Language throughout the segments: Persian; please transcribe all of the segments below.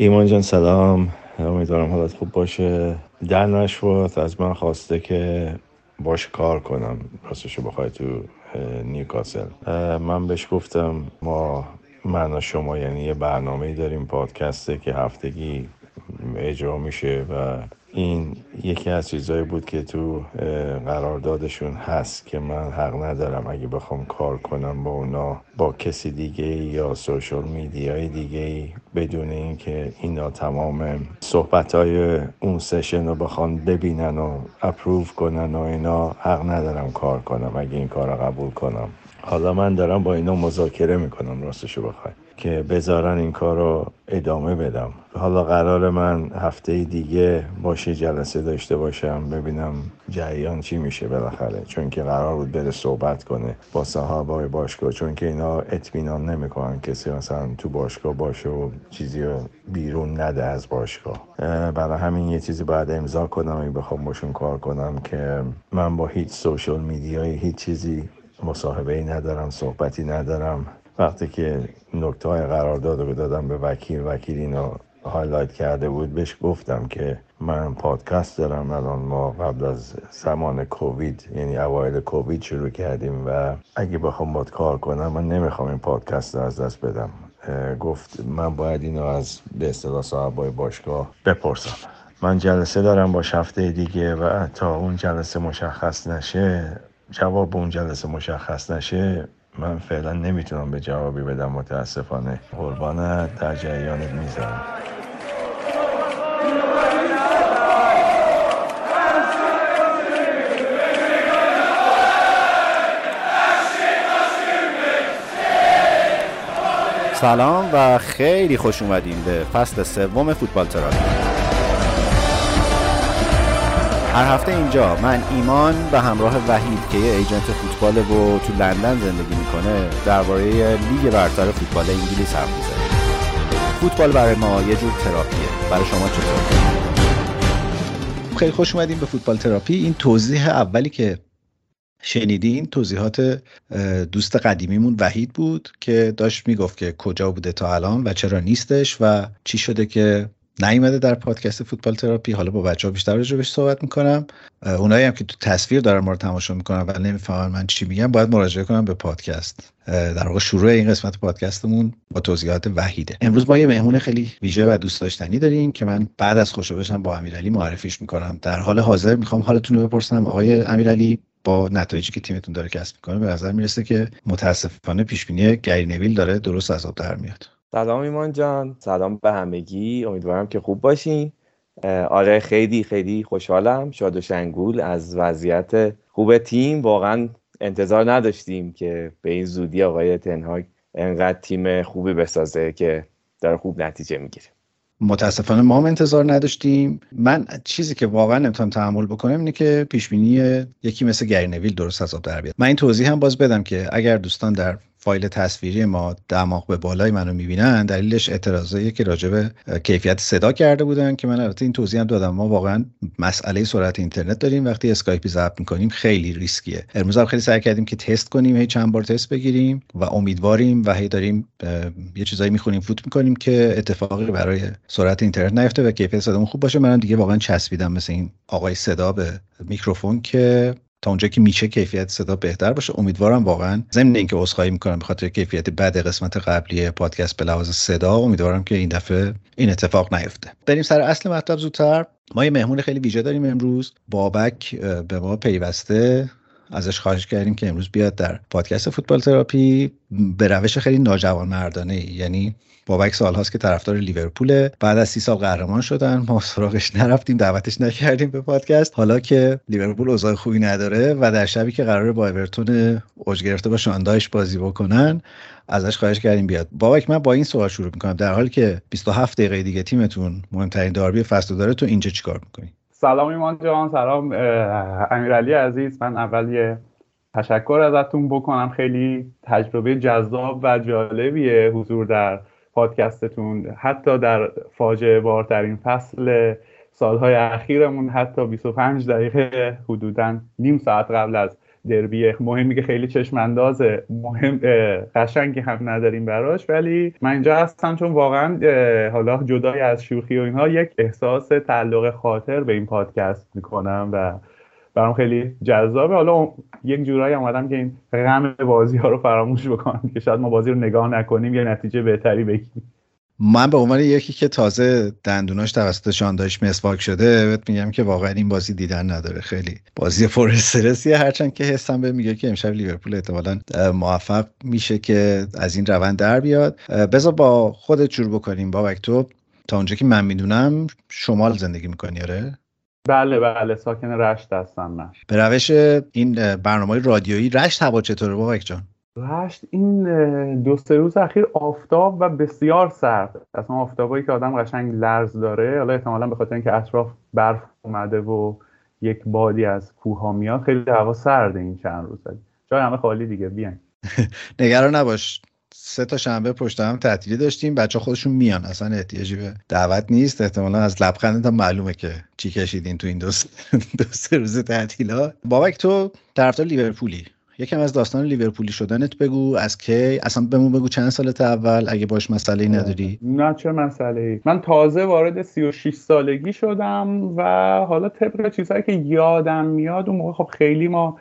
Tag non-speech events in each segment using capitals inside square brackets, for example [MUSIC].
ایمان جان سلام. امیدوارم حالت خوب باشه. در نشوات از من خواسته که باش کار کنم. راستشو بخوای تو نیوکاسل. من بهش گفتم ما من و شما یعنی یه برنامه داریم پادکسته که هفتگی اجرا میشه و این یکی از چیزهایی بود که تو قراردادشون هست که من حق ندارم اگه بخوام کار کنم با اونا با کسی دیگه یا سوشال میدیای دیگه بدون اینکه اینا تمام صحبت های اون سشن رو بخوان ببینن و اپروف کنن و اینا حق ندارم کار کنم اگه این کار رو قبول کنم. حالا من دارم با اینا مذاکره می‌کنم راستشو بخوای که بذارن این کار رو ادامه بدم. حالا قرار من هفته دیگه باشه جلسه داشته باشم ببینم جریان چی میشه بالاخره. چون که قرار بود بره صحبت کنه با صاحبای باشگاه چون که اینا اطمینان نمی‌کنن کسی مثلا تو باشگاه باشه و چیزی رو بیرون نده از باشگاه. برای همین یه چیزی باید امضا کنم اگه بخوام باشون کار کنم که من با هیچ social media یی هیچ چیزی مصاحبه ای ندارم صحبتی ندارم. وقتی که نکته های قرارداد رو دادم به وکیل وکیل اینو highlight کرده بود بهش گفتم که من پادکست دارم الان ما قبل از زمان کووید یعنی اوایل کووید شروع کردیم و اگه بخوام باهات کار کنم من نمی‌خوام این پادکست رو از دست بدم. گفت من باید اینو از به اصطلاح صاحبای باشگاه بپرسم. من جلسه دارم با هفته دیگه و تا اون جلسه مشخص نشه جواب اون جلسه مشخص نشه من فعلا نمی‌تونم به جوابی بدم متاسفانه. قربان در جریانت می‌ذارم. سلام و خیلی خوش اومدیم به فصل سوم فوتبال تراپی هر هفته اینجا. من ایمان به همراه وحید که یه agent فوتبال و تو لندن زندگی می‌کنه درباره لیگ برتر فوتبال انگلیس حرف می‌زنیم. فوتبال برای ما یه جور تراپیه. برای شما چطور؟ خیلی خوش اومدیم به فوتبال تراپی. این توضیح اولی که شنیدین توضیحات دوست قدیمیمون وحید بود که داشت می‌گفت که کجا بوده تا الان و چرا نیستش و چی شده که نیومده در پادکست فوتبال تراپی. حالا با بچه ها بیشتر راجع صحبت می‌کنم. اونایی هم که تو تصویر دارن ما رو تماشا می‌کنن و نمی‌فهمن من چی میگم. باید مراجعه کنم به پادکست. در واقع شروع این قسمت پادکستمون با توضیحات وحیده. امروز ما یه مهمون خیلی ویژه و دوست داشتنی داریم که من بعد از خوشو بشم با امیرعلی معرفیش می‌کنم. در حال حاضر می‌خوام حالتون رو بپرسم. آقای امیرعلی با نتایجی که تیمتون داره کسب می‌کنه به نظر می‌رسه که متاسفانه پیش بینی گری نویل داره درست از آب در میاد. سلام ایمان جان. سلام به همگی. امیدوارم که خوب باشین. آره خیلی خیلی خوشحالم. شاد و شنگول از وضعیت خوب تیم. واقعا انتظار نداشتیم که به این زودی آقای تنهاگ انقدر تیم خوبی بسازه که داره خوب نتیجه می‌گیره. متاسفانه ما هم انتظار نداشتیم. من چیزی که واقعا نمی‌تونم تحمل بکنم اینه که پیش بینی یکی مثل گرینویل درست از در بیاد. من این توضیح هم باز بدم که اگر دوستان در فایل تصویری ما دماغ به بالای منو می‌بینن دلیلش اعتراضایی که راجع به کیفیت صدا کرده بودن که من البته این توضیح هم دادم. ما واقعا مسئله سرعت اینترنت داریم. وقتی اسکایپی ضبط می‌کنیم خیلی ریسکیه. امروز هم خیلی سعی کردیم که تست کنیم هی چند بار تست بگیریم و امیدواریم و هی داریم یه چیزایی می‌خونیم فوت می‌کنیم که اتفاقی برای سرعت اینترنت نیفته و کیفیت صدامون خوب باشه. منم دیگه واقعا چسبیدم مثل این آقای صدا به میکروفون که تا اونجا که میشه کیفیت صدا بهتر باشه. امیدوارم واقعا ضمن اینکه عذرخواهی می‌کنم به خاطر کیفیت بد قسمت قبلی پادکست به لحاظ صدا امیدوارم که این دفعه این اتفاق نیفته. بریم سر اصل مطلب زودتر. ما یه مهمون خیلی ویژه داریم امروز. بابک به ما پیوسته. ازش خواهش کردیم که امروز بیاد در پادکست فوتبال تراپی به روش خیلی ناجوان مردانه یعنی بابک سال هاست که طرفدار لیورپوله. بعد از سی سال قهرمان شدن ما سراغش نرفتیم دعوتش نکردیم به پادکست. حالا که لیورپول اوضاع خوبی نداره و در شبی که قراره با اورتون اوج گرفته با شاندایش بازی بکنن ازش خواهش کردیم بیاد. بابک من با این سوال شروع می‌کنم. در حالی که 27 دقیقه دیگه تیمتون مهمترین داربی فصل داره تو اینجا چیکار می‌کنی؟ سلام ایمان جان سلام امیرعلی عزیز. من اول یه تشکر ازتون بکنم. خیلی تجربه جذاب و جالبیه حضور در پادکستتون. حتی در فاجعه بارترین فصل سالهای اخیرمون حتی 25 دقیقه حدودا نیم ساعت قبل از دربی مهمی که خیلی چشم اندازه مهم قشنگی هم نداریم براش ولی من اینجا هستم چون واقعا حالا جدای از شوخی و اینها یک احساس تعلق خاطر به این پادکست می‌کنم و برام خیلی جذابه. حالا یک جورایی اومدم که این غم بازی ها رو فراموش بکنم که شاید ما بازی رو نگاه نکنیم یه نتیجه بهتری بگیریم. من به عنوان یکی که تازه دندوناش توسط شاندایش مسواک شده بهت میگم که واقعا این بازی دیدن نداره. خیلی بازی پر استرسیه. هرچند که حسم به میگه که امشب لیورپول احتمالا موفق میشه که از این روند در بیاد. بذار با خودت جور بکنیم. بابک تو تا اونجا که من می‌دونم شمال زندگی می‌کنی آره؟ بله بله. ساکن رشت هستم من. به روش این برنامه رادیویی رشت هوا چطوره؟ بابک جان؟ رشت این دو سه روز اخیر آفتاب و بسیار سرد. اصلا آفتابایی که آدم قشنگ لرز داره حالا احتمالا به خاطر اینکه اطراف برف اومده و یک بادی از کوه ها میاد خیلی هوا سرده این چند روز. جای همه خالی دیگه بیاین. [LAUGHS] نگران نباش. سه تا شنبه پشت هم تعطیلی داشتیم بچه خودشون میان. اصلا احتیاجی به دعوت نیست. احتمالا از لبخند تا معلومه که چی کشیدین تو این دو, سه [LAUGHS] روز تعطیلا بابک تو طرفدار لیورپولی. یکم از داستان لیورپولی شدنت بگو از کی؟ اصلا بهمون بگو چند سالت اول اگه باش مسئله ای نداری. نه چه مسئله ای من تازه وارد 36 سالگی شدم و حالا طبق چیزهایی که یادم میاد اون موقع خب خیلی ما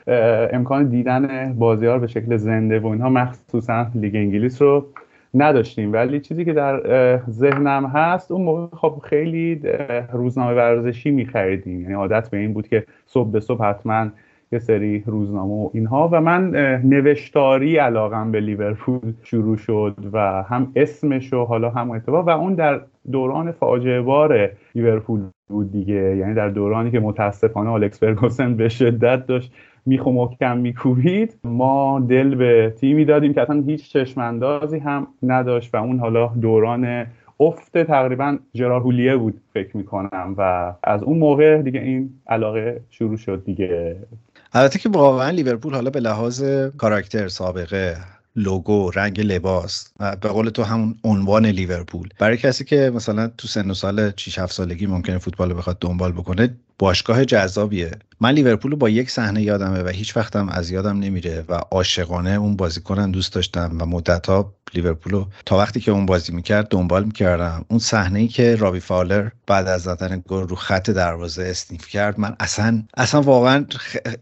امکان دیدن بازی ها به شکل زنده و اینها مخصوصا لیگ انگلیس رو نداشتیم. ولی چیزی که در ذهنم هست اون موقع خب خیلی روزنامه ورزشی میخریدیم. یعنی عادت به این بود که صبح به صبح حتما یه سری روزنامه و اینها. و من نوشتاری علاقم به لیورپول شروع شد و هم اسمش و حالا هم اتفاق. و اون در دوران فاجعه بار لیورپول بود دیگه. یعنی در دورانی که متاسفانه آلکس فرگوسن به شدت داشت میخو محکم میکوبید. ما دل به تیمی دادیم که اصلا هیچ چشماندازی هم نداشت و اون حالا دوران افت تقریبا جراهولیه بود فکر می‌کنم. و از اون موقع دیگه این علاقه شروع شد دیگه. البته که واقعا لیورپول حالا به لحاظ کاراکتر سابقه لوگو رنگ لباس به قول تو همون عنوان لیورپول. برای کسی که مثلا تو سن و سال 6 7 سالگی ممکنه فوتبال رو بخواد دنبال بکنه باشگاه جذابیه. من لیورپول رو با یک صحنه یادمه و هیچ وقتم از یادم نمیره و عاشقانه اون بازیکنو دوست داشتم و مدت ها لیورپول رو تا وقتی که اون بازی می‌کرد دنبال می‌کردم. اون صحنه ای که رابی فالر بعد از زدن گل رو خط دروازه sniff کرد من اصلا اصلا واقعا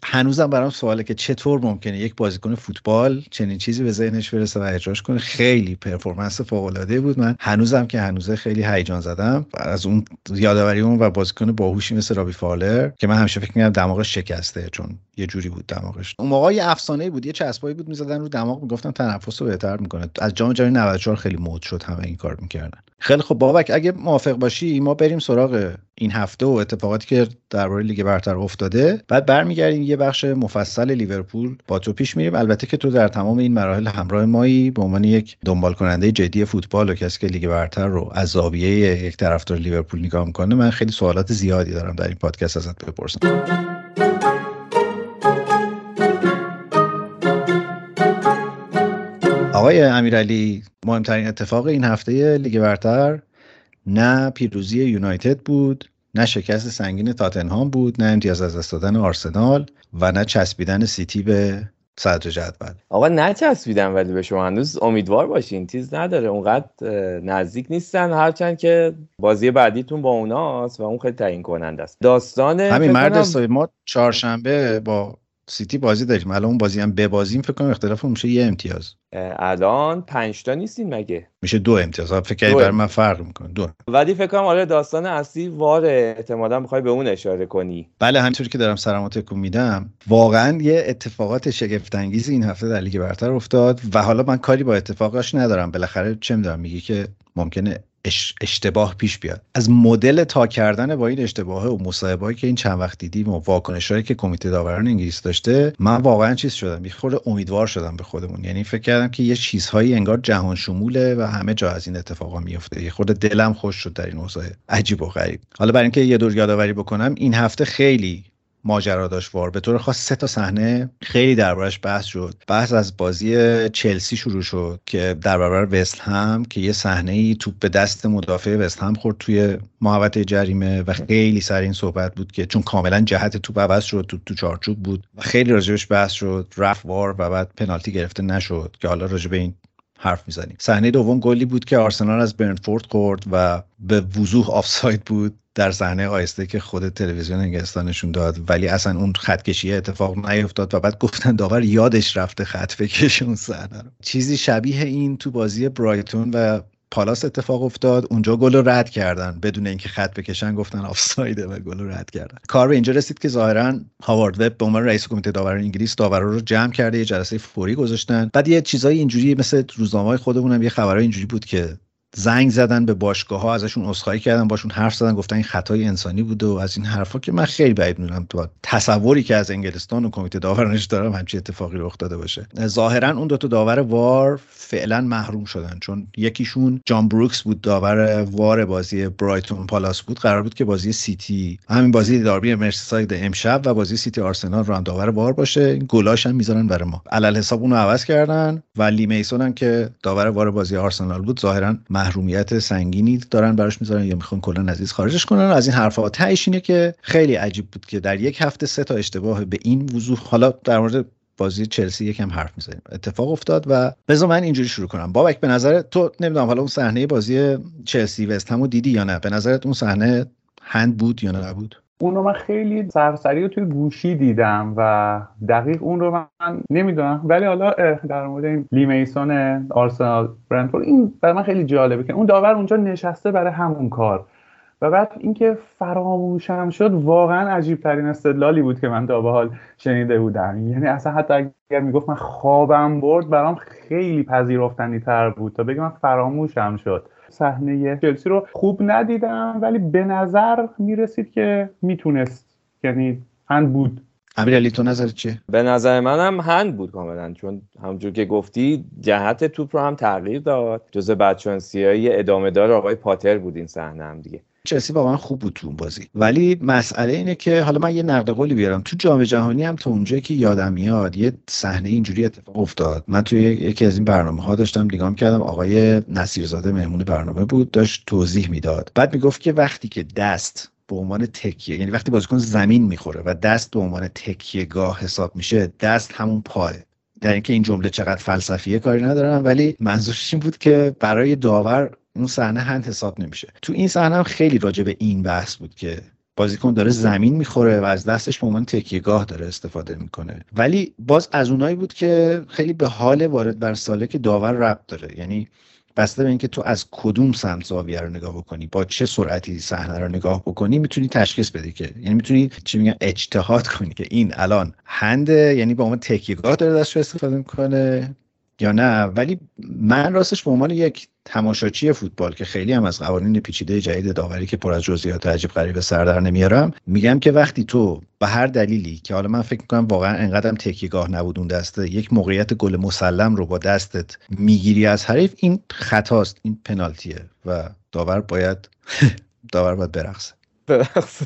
هنوزم برام سواله که چطور ممکنه یک بازیکن فوتبال چنین چیزی به ذهنش برسه و اجراش کنه. خیلی performance فوق العاده بود. من هنوزم که هنوزه خیلی هیجان زدم. از اون یادآوری اون و بازیکن باهوشی مثل رابی فالر که من همیشه فکر می‌کردم دماغش شکسته چون یه جوری بود دماغش. اون موقع یه افسانه بود یه چسبایی بود می‌زدن رو دماغ می‌گفتن تنفس رو بهتر می‌کنه. از جام جهانی 94 خیلی مد شد همه این کار می‌کردن. خیلی خب بابک اگه موافق باشی ما بریم سراغ این هفته و اتفاقاتی که درباره لیگ برتر افتاده. بعد برمیگردیم یه بخش مفصل لیورپول. با تو پیش میریم. البته که تو در تمام این مراحل همراه مایی به عنوان یک دنبال کننده جدی فوتبال و کسی که لیگ برتر رو از زاویه یک طرفدار لیورپول نگاه می‌کنه من خیلی سوالات زیادی دارم در این پادکست ازت بپرسم. آقای امیرعلی مهمترین اتفاق این هفته لیگ برتر نه پیروزی یونایتد بود نه شکست سنگین تاتنهام بود نه امتیاز از دست دادن آرسنال و نه چسبیدن سیتی به صدر جدول. آقا نچسبیدن ولی به شما هنوز امیدوار باشین چیز نداره اونقدر نزدیک نیستن هرچند که بازی بعدیتون با اوناست و اون خیلی تعیین کننده است. داستان همین مرد ما چهارشنبه با سیتی بازی داریم. الان اون بازی هم ببازیم فکر کنم اختلاف میشه یه امتیاز. الان پنج تا نیستین مگه؟ میشه دو امتیاز. فکر کنم برای من فرق می‌کنه. دو. ولی فکر کنم آره داستان اصلی وار احتمالاً می‌خوای به اون اشاره کنی. بله همینطوری که دارم سرمو تکون میدم. واقعا یه اتفاقات شگفت انگیزی این هفته در لیگ برتر افتاد و حالا من کاری با اتفاقاش ندارم. بالاخره چه می‌دونم میگه که ممکنه اشتباه پیش بیاد. از مدل تا کردن با این اشتباه و مصاحبه‌ای که این چند وقت دیدیم و واکنشایی که کمیته داوران انگلیس داشته من واقعا چیز شدم یه امیدوار شدم به خودمون. یعنی فکر کردم که یه چیزهایی انگار جهان شموله و همه جا از این اتفاقا میفته یه خورده دلم خوش شد در این اوضاع عجیب و غریب. حالا برای اینکه یه دور یادآوری بکنم این هفته خیلی ماجرا داشت وار. به طور خاص سه تا صحنه خیلی دربارش بحث شد. بحث از بازی چلسی شروع شد که در برابر وست هم که یه صحنه ای توپ به دست مدافع وست هم خورد توی محوطه جریمه و خیلی سر این صحبت بود که چون کاملا جهت توپ عوض شد تو تو چارچوب بود و خیلی راجبش بحث شد رفت وار و بعد پنالتی گرفته نشد که حالا راجب این حرف می‌زنیم. صحنه دوم گلی بود که آرسنال از برنفورد خورد و به وضوح آفساید بود در صحنه آیسته که خود تلویزیون انگلستان نشون داد. ولی اصلا اون خط کشی اتفاق نیفتاد و بعد گفتن داور یادش رفته خط بکشه صحنه چیزی شبیه این تو بازی برایتون و پالاس اتفاق افتاد اونجا گل رو رد کردن. بدون اینکه خط بکشن گفتن آفسایده و گل رو رد کردن. کار به اینجا رسید که ظاهرا هاوارد وب به عنوان رئیس کمیته داوران انگلیس داورا رو جمع کرده یه جلسه فوری گذاشتن. بعد یه چیزای اینجوری مثل روزنامه‌های خودمونم یه خبرای اینجوری بود که زنگ زدن به باشگاه ها ازشون عذرخواهی کردن باشون حرف زدن گفتن این خطای انسانی بود و از این حرفا که من خیلی بعید می‌دونم. تو تصوری که از انگلستان و کمیته داورانش دارم همچین اتفاقی رخ داده باشه. ظاهرا اون دو تا داور وار فعلا محروم شدن چون یکیشون جان بروکس بود داور وار بازی برایتون پالاس بود. قرار بود که بازی سیتی همین بازی داربی مرسیساید امشب و بازی سیتی آرسنال رو هم داور وار باشه. گلاش هم می‌ذارن برای ما. علل حساب اونو عوض کردن و لی میسون هم که داور وار بازی آرسنال بود ظاهرا محرومیت سنگینی دارن براش می‌ذارن یا می‌خوان کلا عزیز خارجش کنن. از این حرفا. تهش اینه که خیلی عجیب بود که در یک هفته سه تا اشتباه به این وضوح حالا در مورد بازی چلسی یکم حرف می‌زنیم. اتفاق افتاد و بذار من اینجوری شروع کنم. بابک به نظر تو نمی‌دونم حالا اون صحنه بازی چلسی وست همو دیدی یا نه؟ به نظرت اون صحنه هند بود یا نبود اون رو من خیلی سرسری رو توی گوشی دیدم و دقیق اون رو من نمی‌دونم. ولی حالا در مورد این لی میسون آرسنال برندفورد این برای من خیلی جالبه که اون داور اونجا نشسته برای همون کار. و بعد اینکه فراموشم شد واقعا عجیب ترین استدلالی بود که من تا به حال شنیده بودم. یعنی اصلا حتی اگر می‌گفت من خوابم برد برام خیلی پذیرفتنی تر بود. تا بگم من فراموشم شد. صحنه چلسی رو خوب ندیدم ولی به نظر می‌رسید که می‌تونست. یعنی هند بود. امیرعلی تو نظر چیه؟ به نظر منم هند بود کاملا چون همونجور که گفتی جهت توپ رو هم تغییر داد. جزء بدشانسی های ادامه دار آقای پاتر بود این صحنه هم دیگه. چلسی واقعا خوب بود تو اون بازی. ولی مسئله اینه که حالا من یه نقد قولی بیارم. تو جام جهانی هم تا اونجایی که یادم میاد یه صحنه اینجوری اتفاق افتاد. من توی یکی از این برنامه ها داشتم نگاه کردم آقای نصیرزاده مهمون برنامه بود داشت توضیح می‌داد. بعد می‌گفت که وقتی که دست به عنوان تکیه یعنی وقتی بازیکن زمین می‌خوره و دست به عنوان تکیه گاه حساب میشه دست همون پاه در اینکه این جمله چقدر فلسفیه کاری ندارم. ولی منظورش این بود که برای داور اون صحنه هند حساب نمیشه. تو این صحنه هم خیلی راجع به این بحث بود که بازیکن داره زمین می‌خوره و از دستش به عنوان تکیهگاه داره استفاده می‌کنه. ولی باز از اونایی بود که خیلی به حال وارد بر ساله که داور ربط داره. یعنی بسته به اینکه تو از کدوم سمت زاویه رو نگاه بکنی با چه سرعتی صحنه رو نگاه بکنی می‌تونی تشخیص بدی که یعنی می‌تونی چی میگن اجتهاد کنی که این الان هند یعنی به عنوان تکیهگاه داره دستش استفاده می‌کنه. یا نه. ولی من راستش به عنوان یک تماشاچی فوتبال که خیلی هم از قوانین پیچیده جدید داوری که پر از جزئیات عجیب غریب سر در نمیارم میگم که وقتی تو به هر دلیلی که حالا من فکر می‌کنم واقعا انقدرم تکیهگاه نبود اون دسته یک موقعیت گل مسلم رو با دستت می‌گیری از حریف این خطاست این پنالتیه و داور باید [LAUGHS] داور باید برقصه. برقصه.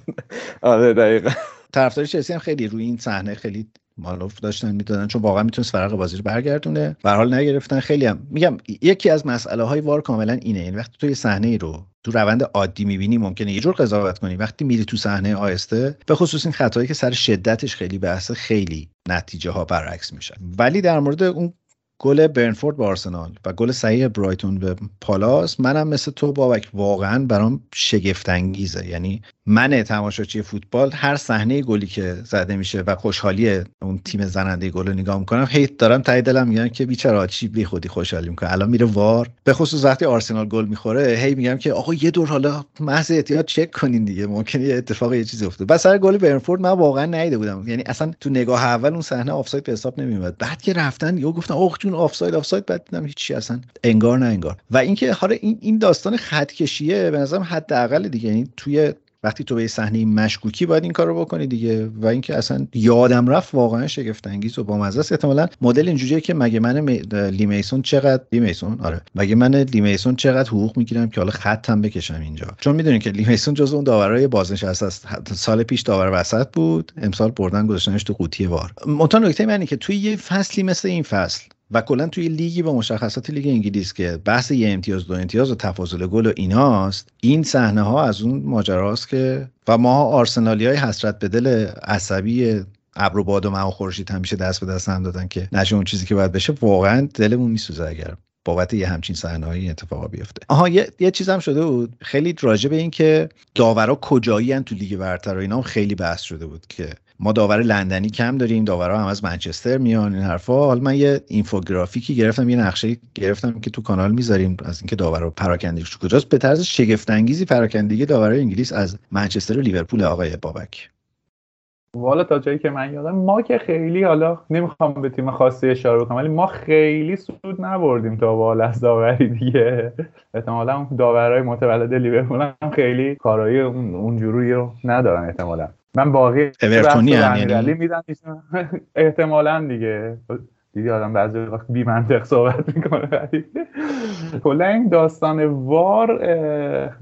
آره دقیقا. طرفدار چلسی هم خیلی روی این صحنه خیلی مالوف داشتن می‌دادن چون واقعا می‌تونست فرق بازی رو برگردونه. به حال نگرفتن. خیلی هم میگم یکی از مسئله های وار کاملا اینه. این وقتی تو یه صحنه ای رو تو روند عادی می‌بینی ممکنه یه جور قضاوت کنی. وقتی میری تو صحنه آهسته به خصوص این خطایی که سر شدتش خیلی بحث خیلی نتیجه ها برعکس میشن ولی در مورد اون گل برنفورد با آرسنال و گل صحیح برایتون به پالاس منم مثل تو بابک واقعا برام شگفت انگیزه یعنی من تماشاچی فوتبال هر صحنه گلی که زده میشه و خوشحالی اون تیم زننده گل رو نگاه می‌کنم هی دارم ته دلم میگم که بیچاره چی بی خودی خوشحالی می‌کنه. الان میره VAR. به خصوص وقتی آرسنال گل می‌خوره هی میگم که آقا یه دور حالا محض احتیاط چک کنین دیگه ممکنه یه اتفاق یه چیزی افتاد پس سر گل برنتفورد من واقعا نیده بودم. یعنی اصلا تو نگاه اول اون صحنه آفساید به حساب نمیومد بعد که رفتن یهو گفتن اوه جون آفساید آفساید. بعد دیدم هیچی اصلا. انگار نه انگار. و اینکه حالا این این داستان خط کشیه به نظرم حداقل دیگه یعنی توی وقتی تو به صحنه مشکوکی باید این کارو بکنی دیگه. و اینکه اصلا یادم رفت واقعا شگفت انگیز و بامزه است احتمالاً مدل اینجوریه که مگه من لی میسون چقدر لی میسون آره. مگه من لی میسون چقدر حقوق می‌گیرم که حالا خطم بکشم اینجا؟ چون می‌دونین که لی میسون جز اون داورای بازنشسته است. سال پیش داور وسط بود امسال بردن گذاشتنش تو قوطی VAR. منتها نکته منفی که توی یه فصلی مثل این فصل و کلا توی لیگی با مشخصات لیگ انگلیس که بحث یه امتیاز دو امتیاز و تفاضل گل و ایناست این صحنه ها از اون ماجراست که و ما آرسنالی های حسرت به دل عصبی ابر و باد و مه خورشید همیشه دست به دست هم دادن که نشه اون چیزی که باید بشه واقعا دلمون میسوزه اگر بابت یه همچین صحنه‌ای اتفاقا بیفته. آها یه, یه چیز شده بود. خیلی راجع به این که داورا کجایی تو لیگ برتر و اینا خیلی بحث شده بود که ما داور لندنی کم داریم داورها هم از منچستر میان این حرفا. حالا من یه اینفوگرافیکی گرفتم یه نقشه گرفتم که تو کانال می‌ذاریم از اینکه داورا پراکندگیش کجاست. به طرز شگفت انگیزی پراکندگی داورای انگلیس از منچستر و لیورپول آقای بابک. والا تا جایی که من یادم ما که خیلی حالا نمی‌خوام به تیم خاصی اشاره بکنم ولی ما خیلی سود نبردیم تا بال از داوری دیگه. احتمالا داورای متولد لیورپول هم خیلی کارایی اونجوری رو ندارن احتمالا. من باقی اورتونی یعنی؟ میدن [LAUGHS] احتمالا دیگه. دیدی آدم بعضی وقت بی منطق صحبت می‌کنه. [LAUGHS] کلا این داستان وار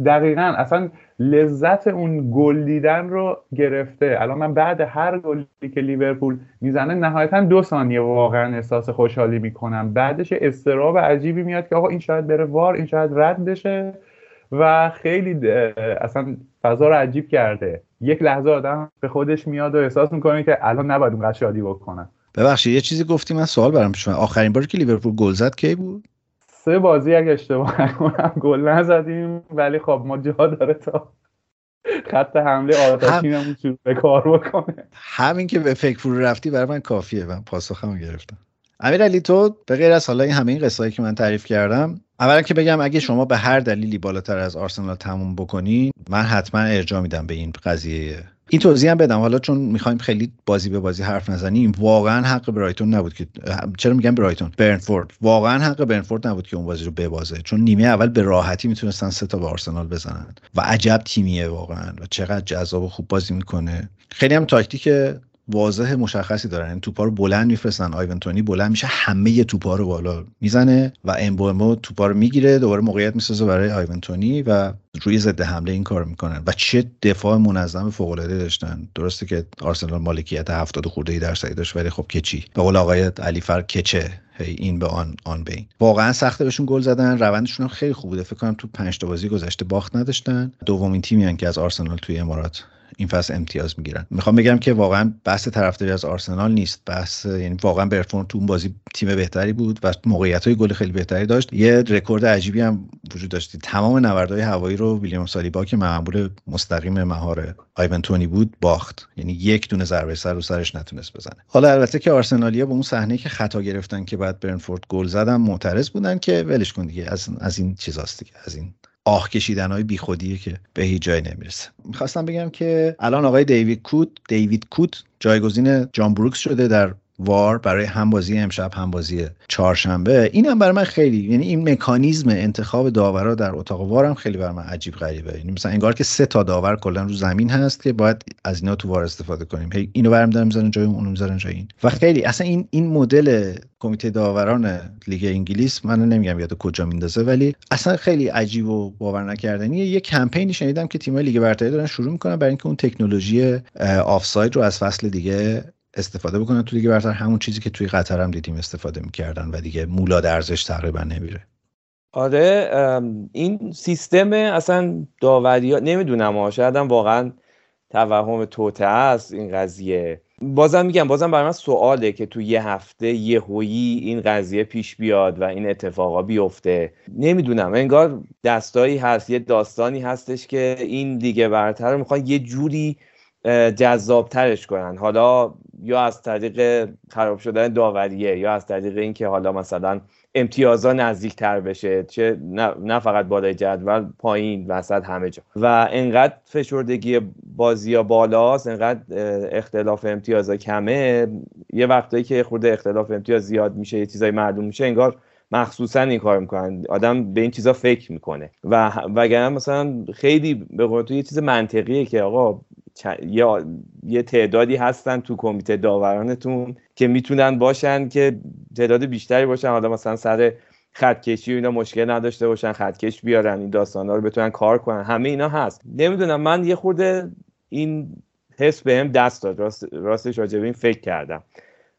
دقیقا اصلا لذت اون گل دیدن رو گرفته. الان من بعد هر گلی که لیورپول می‌زنه نهایتا دو ثانیه واقعا احساس خوشحالی می‌کنم. بعدش استراب عجیبی میاد که آقا این شاید بره وار این شاید رد بشه و خیلی اصلا فضا رو عجیب کرده. یک لحظه آدم به خودش میاد و احساس می‌کنه که الان نباید اونقدر شادی بکنم. ببخشید یه چیزی گفتی من سوال برام پیش آخرین باری که لیورپول گل زد کی بود؟ سه بازی اگه اشتباه نکنم گل نزدیم ولی خب ما جا داره تا خط حمله آتشینمون شروع به کار بکنه. همین که به فکر فرو رفتی برای من کافیه. من پاسخمو گرفتم. امیر علی تو به غیر از حالا این همه این قصه که من تعریف کردم اولا که بگم اگه شما به هر دلیلی بالاتر از آرسنال تموم بکنین من حتما ارجاع میدم به این قضیه. این توضیح هم بدم. حالا چون می‌خوایم خیلی بازی به بازی حرف نزنیم واقعا حق برایتون نبود که چرا میگم برایتون؟ برنفورد. واقعا حق برنفورد نبود که اون بازی رو ببازه چون نیمه اول به راحتی می‌تونستن سه تا به آرسنال بزنن. و عجب تیمیه واقعا. و چقدر جذاب و خوب بازی می‌کنه. خیلی هم تاکتیک واضح مشخصی دارن. این توپا رو بلند میفرستن آیونتونی بلند میشه همه توپا رو بالا می‌زنه و امبومو توپا رو می‌گیره دوباره موقعیت می‌سازه برای آیونتونی و روی ضد حمله این کار می‌کنن. و چه دفاع منظم فوق العاده داشتن. درسته که آرسنال مالکیت 70 خورده ای درصدی داشت ولی خب کچی به قول علی فر کچه هی این به آن آن به این. واقعا سخته بهشون گل زدن. روندشون خیلی خوب بوده. فکر کنم تو 5 تا بازی گذشته باخت نداشتن. دومین تیمی که از آرسنال توی امارات این فصل امتیاز می‌گیرن. می‌خوام بگم که واقعا بحث طرفداری از آرسنال نیست. بحث یعنی واقعا برنتفورد تو اون بازی تیم بهتری بود و موقعیت های گل خیلی بهتری داشت. یه رکورد عجیبی هم وجود داشت. تمام نبردهای هوایی رو ویلیام سالیبا که معمول مستقیم مهار آیوان تونی بود باخت. یعنی یک دونه ضربه سر رو سرش نتونست بزنه. حالا البته که آرسنالیا با اون صحنه که خطا گرفتن که بعد برنتفورد گل زدن معترض بودن که ولش کن دیگه. از از این چیزاست دیگه. از این آه کشیدن های بیخودیه که به هیچ جای نمی‌رسه. می‌خواستم بگم که الان آقای دیوید کود دیوید کود جایگزین جان بروکس شده در وار برای هم بازی امشب هم بازی چهارشنبه. این هم برای من خیلی یعنی این مکانیزم انتخاب داورا در اتاق وار هم خیلی برای من عجیب غریبه. یعنی مثلا انگار که سه تا داور کلا رو زمین هست که باید از اینا تو وار استفاده کنیم. هی اینو برم دارم می‌ذارن جای اونو می‌ذارن جای این. و خیلی اصلا این این مدل کمیته داوران لیگ انگلیس من نمیگم یاد کجا میندازه ولی اصلا خیلی عجیب و باور نکردنیه. یه کمپینی شنیدم که تیم‌های لیگ برتری دارن شروع می‌کنن برای اینکه اون تکنولوژی آفساید رو از فصل دیگه استفاده بکنن تو دیگه برتر همون چیزی که توی قطر هم دیدیم استفاده می‌کردن و دیگه مولاد ارزش تقریبا نمیره. آره این سیستم اصلا داوری ها نمی‌دونم شاید هم واقعا توهم توته است این قضیه. بازم میگم بازم برای من سواله که تو یه هفته یه هویی این قضیه پیش بیاد و این اتفاقا بیفته. نمی‌دونم انگار دستایی هست یه داستانی هستش که این دیگه برتر رو می‌خوان یه جوری جذابترش کنن. حالا یا از طریق خراب شدن داوریه یا از طریق اینکه حالا مثلا امتیازا نزدیک تر بشه چه نه, نه فقط بالای جدول پایین وسط همه جا. و انقدر فشردگی بازی ها بالاست انقدر اختلاف امتیازا کمه. یه وقتایی که خورده اختلاف امتیاز زیاد میشه یه چیزای معلوم میشه انگار مخصوصا این کار می‌کنن. آدم به این چیزا فکر می‌کنه. و وگرنه مثلا خیلی به قول تو یه چیز منطقیه که آقا یا یه تعدادی هستن تو کمیته داورانتون که می‌تونن باشن که تعداد بیشتری باشن. حالا مثلا سر خطکشی و اینا مشکل نداشته باشن خطکش بیارن این داستانا رو بتونن کار کنن. همه اینا هست. نمی‌دونم من یه خورده این حس بهم دست داد. راست، راستش راجع این فکر کردم.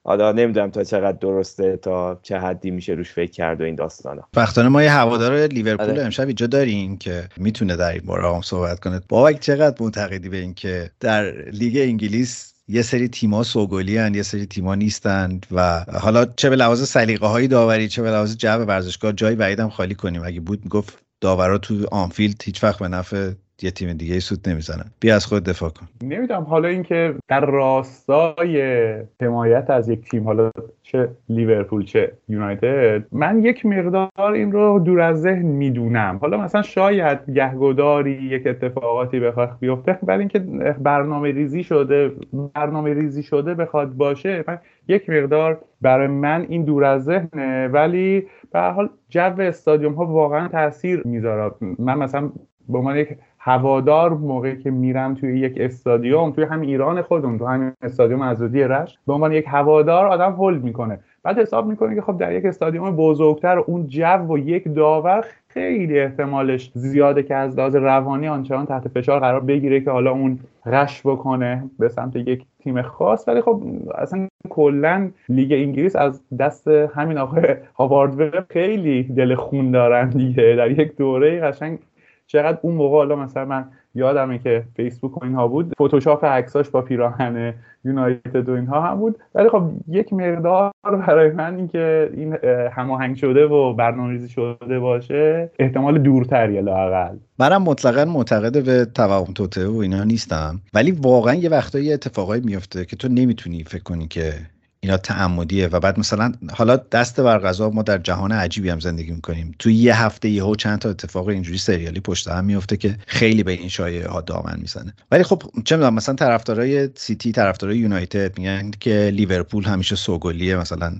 حالا نمی‌دونم تا چقدر درسته تا چه حدی میشه روش فکر کرد و این داستانا. وقتانه ما یه هوادار لیورپول آره. امشب اینجا داریم که می‌تونه در این باره هم صحبت کنه. بابک چقدر معتقدی به این که در لیگ انگلیس یه سری تیما سوگلی هن یه سری تیما نیستند و حالا چه به لحاظ سلیقه های داوری چه به لحاظ جو ورزشگاه جایی بعیدم خالی کنیم. اگه بود می‌گفت داورا تو آنفیلد هیچ وقت به نفع یه تیم دیگه سود نمی‌زنن. بیا از خود دفاع کن. نمی‌دونم حالا اینکه در راستای حمایت از یک تیم حالا چه لیورپول چه یونایتد من یک مقدار این رو دور از ذهن می‌دونم. حالا مثلا شاید گهگداری یک اتفاقاتی بخواد بیفته ولی اینکه برنامه ریزی شده برنامه ریزی شده بخواد باشه من یک مقدار برای من این دور از ذهنه. ولی به حال جو استادیوم ها واقعا تاثیر می‌ذاره من مثلا به عنوان یک هوادار موقعی که میرم توی یک استادیوم توی همین ایران خودم تو همین استادیوم ازودی رشت به عنوان یک هوادار آدم هولد می‌کنه. بعد حساب می‌کنه که خب در یک استادیوم بزرگتر اون جو و یک داور خیلی احتمالش زیاده که از لحاظ روانی آنچنان تحت فشار قرار بگیره که حالا اون رش بکنه به سمت یک تیم خاص. ولی خب اصلا کلا لیگ انگلیس از دست همین آقای هاوارد خیلی دل خون دارن دیگه. در یک دوره قشنگ چقدر اون موقع حالا مثلا من یادمه که فیسبوک و اینها بود فتوشاپ عکساش با پیراهن یونایتد و اینها هم بود. ولی خب یک مقدار برای من اینکه این هماهنگ شده و برنامه‌ریزی شده باشه احتمال دورتریه لاقل منم مطلقا معتقد به توهم توته و اینا نیستم. ولی واقعا یه وقتایی اتفاقایی میفته که تو نمی‌تونی فکر کنی که اینا تعمدیه و بعد مثلا حالا دست بر قضا ما در جهان عجیبی هم زندگی می‌کنیم. توی یه هفته یهو چند تا اتفاق اینجوری سریالی پشت هم میفته که خیلی به این شایعه ها دامن می‌زنه. ولی خب چه می‌دونم مثلا طرفدارای سیتی طرفدارای یونایتد میگن که لیورپول همیشه سوگلیه. مثلا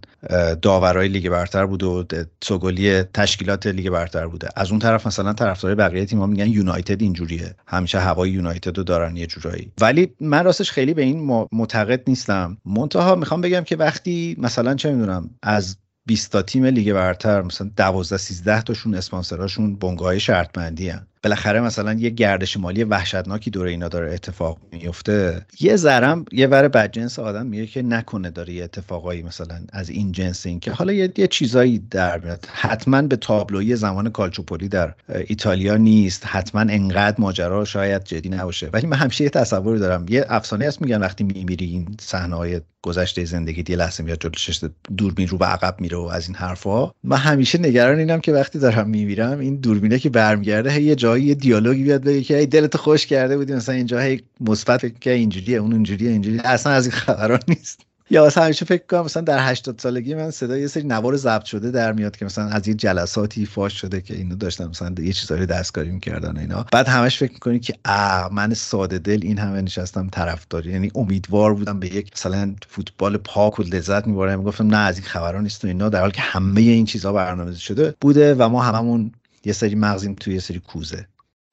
داورای لیگ برتر بود و سوگلی تشکیلات لیگ برتر بوده. از اون طرف مثلا طرفدارای بقیه تیم‌ها میگن یونایتد اینجوریه. همیشه هوای یونایتد رو دارن یه جورایی. ولی من راستش خیلی به این معتقد نیستم. منتها می‌خوام بگم که وقتی مثلا چه می‌دونم از 20 تا تیم لیگ برتر مثلا 12 13 تاشون اسپانسراشون بنگاه شرط بندی بالاخره مثلا یه گردش مالی وحشتناکی دور اینا داره اتفاق میفته یه ذرم یه ور بدجنس آدم میگه که نکنه داره یه اتفاقایی مثلا از این جنس این که. حالا یه, چیزایی در میاد. حتما به تابلوی زمان کالچوپولی در ایتالیا نیست. حتما انقدر ماجرا شاید جدی نباشه. ولی من همیشه یه تصوری دارم. یه افسانه هست میگن وقتی میمیری این صحنه گذشته زندگی یه لحظه میاد جلو دوربین رو به عقب میره و از این حرفا. من همیشه نگران اینم که وقتی دارم میمیرم این دوربینه که برمیگرده یه جایی یه دیالوگی بیاد بگه که دلت خوش کرده بودی مثلا اینجا هی مثبت که اینجوریه اون اونجوریه اینجوری اصلا از این خبران نیست. یا مثلا همیشه فکر کنم مثلا در 80 سالگی من صدا یه سری نوار ضبط شده در میاد که مثلا از یه جلساتی فاش شده که اینو داشتن مثلا یه چیزایی دستکاری می‌کردن اینا. بعد همش فکر می‌کنی که اه من ساده دل این همه نشستم طرفداری. یعنی امیدوار بودم به یک مثلا فوتبال پاک و لذت می‌برم می‌گفتم نه از این خبران نیست و اینا. در حالی که همه این چیزها برنامه‌ریزی شده بوده و ما هممون یه سری مغزیم توی یه سری کوزه.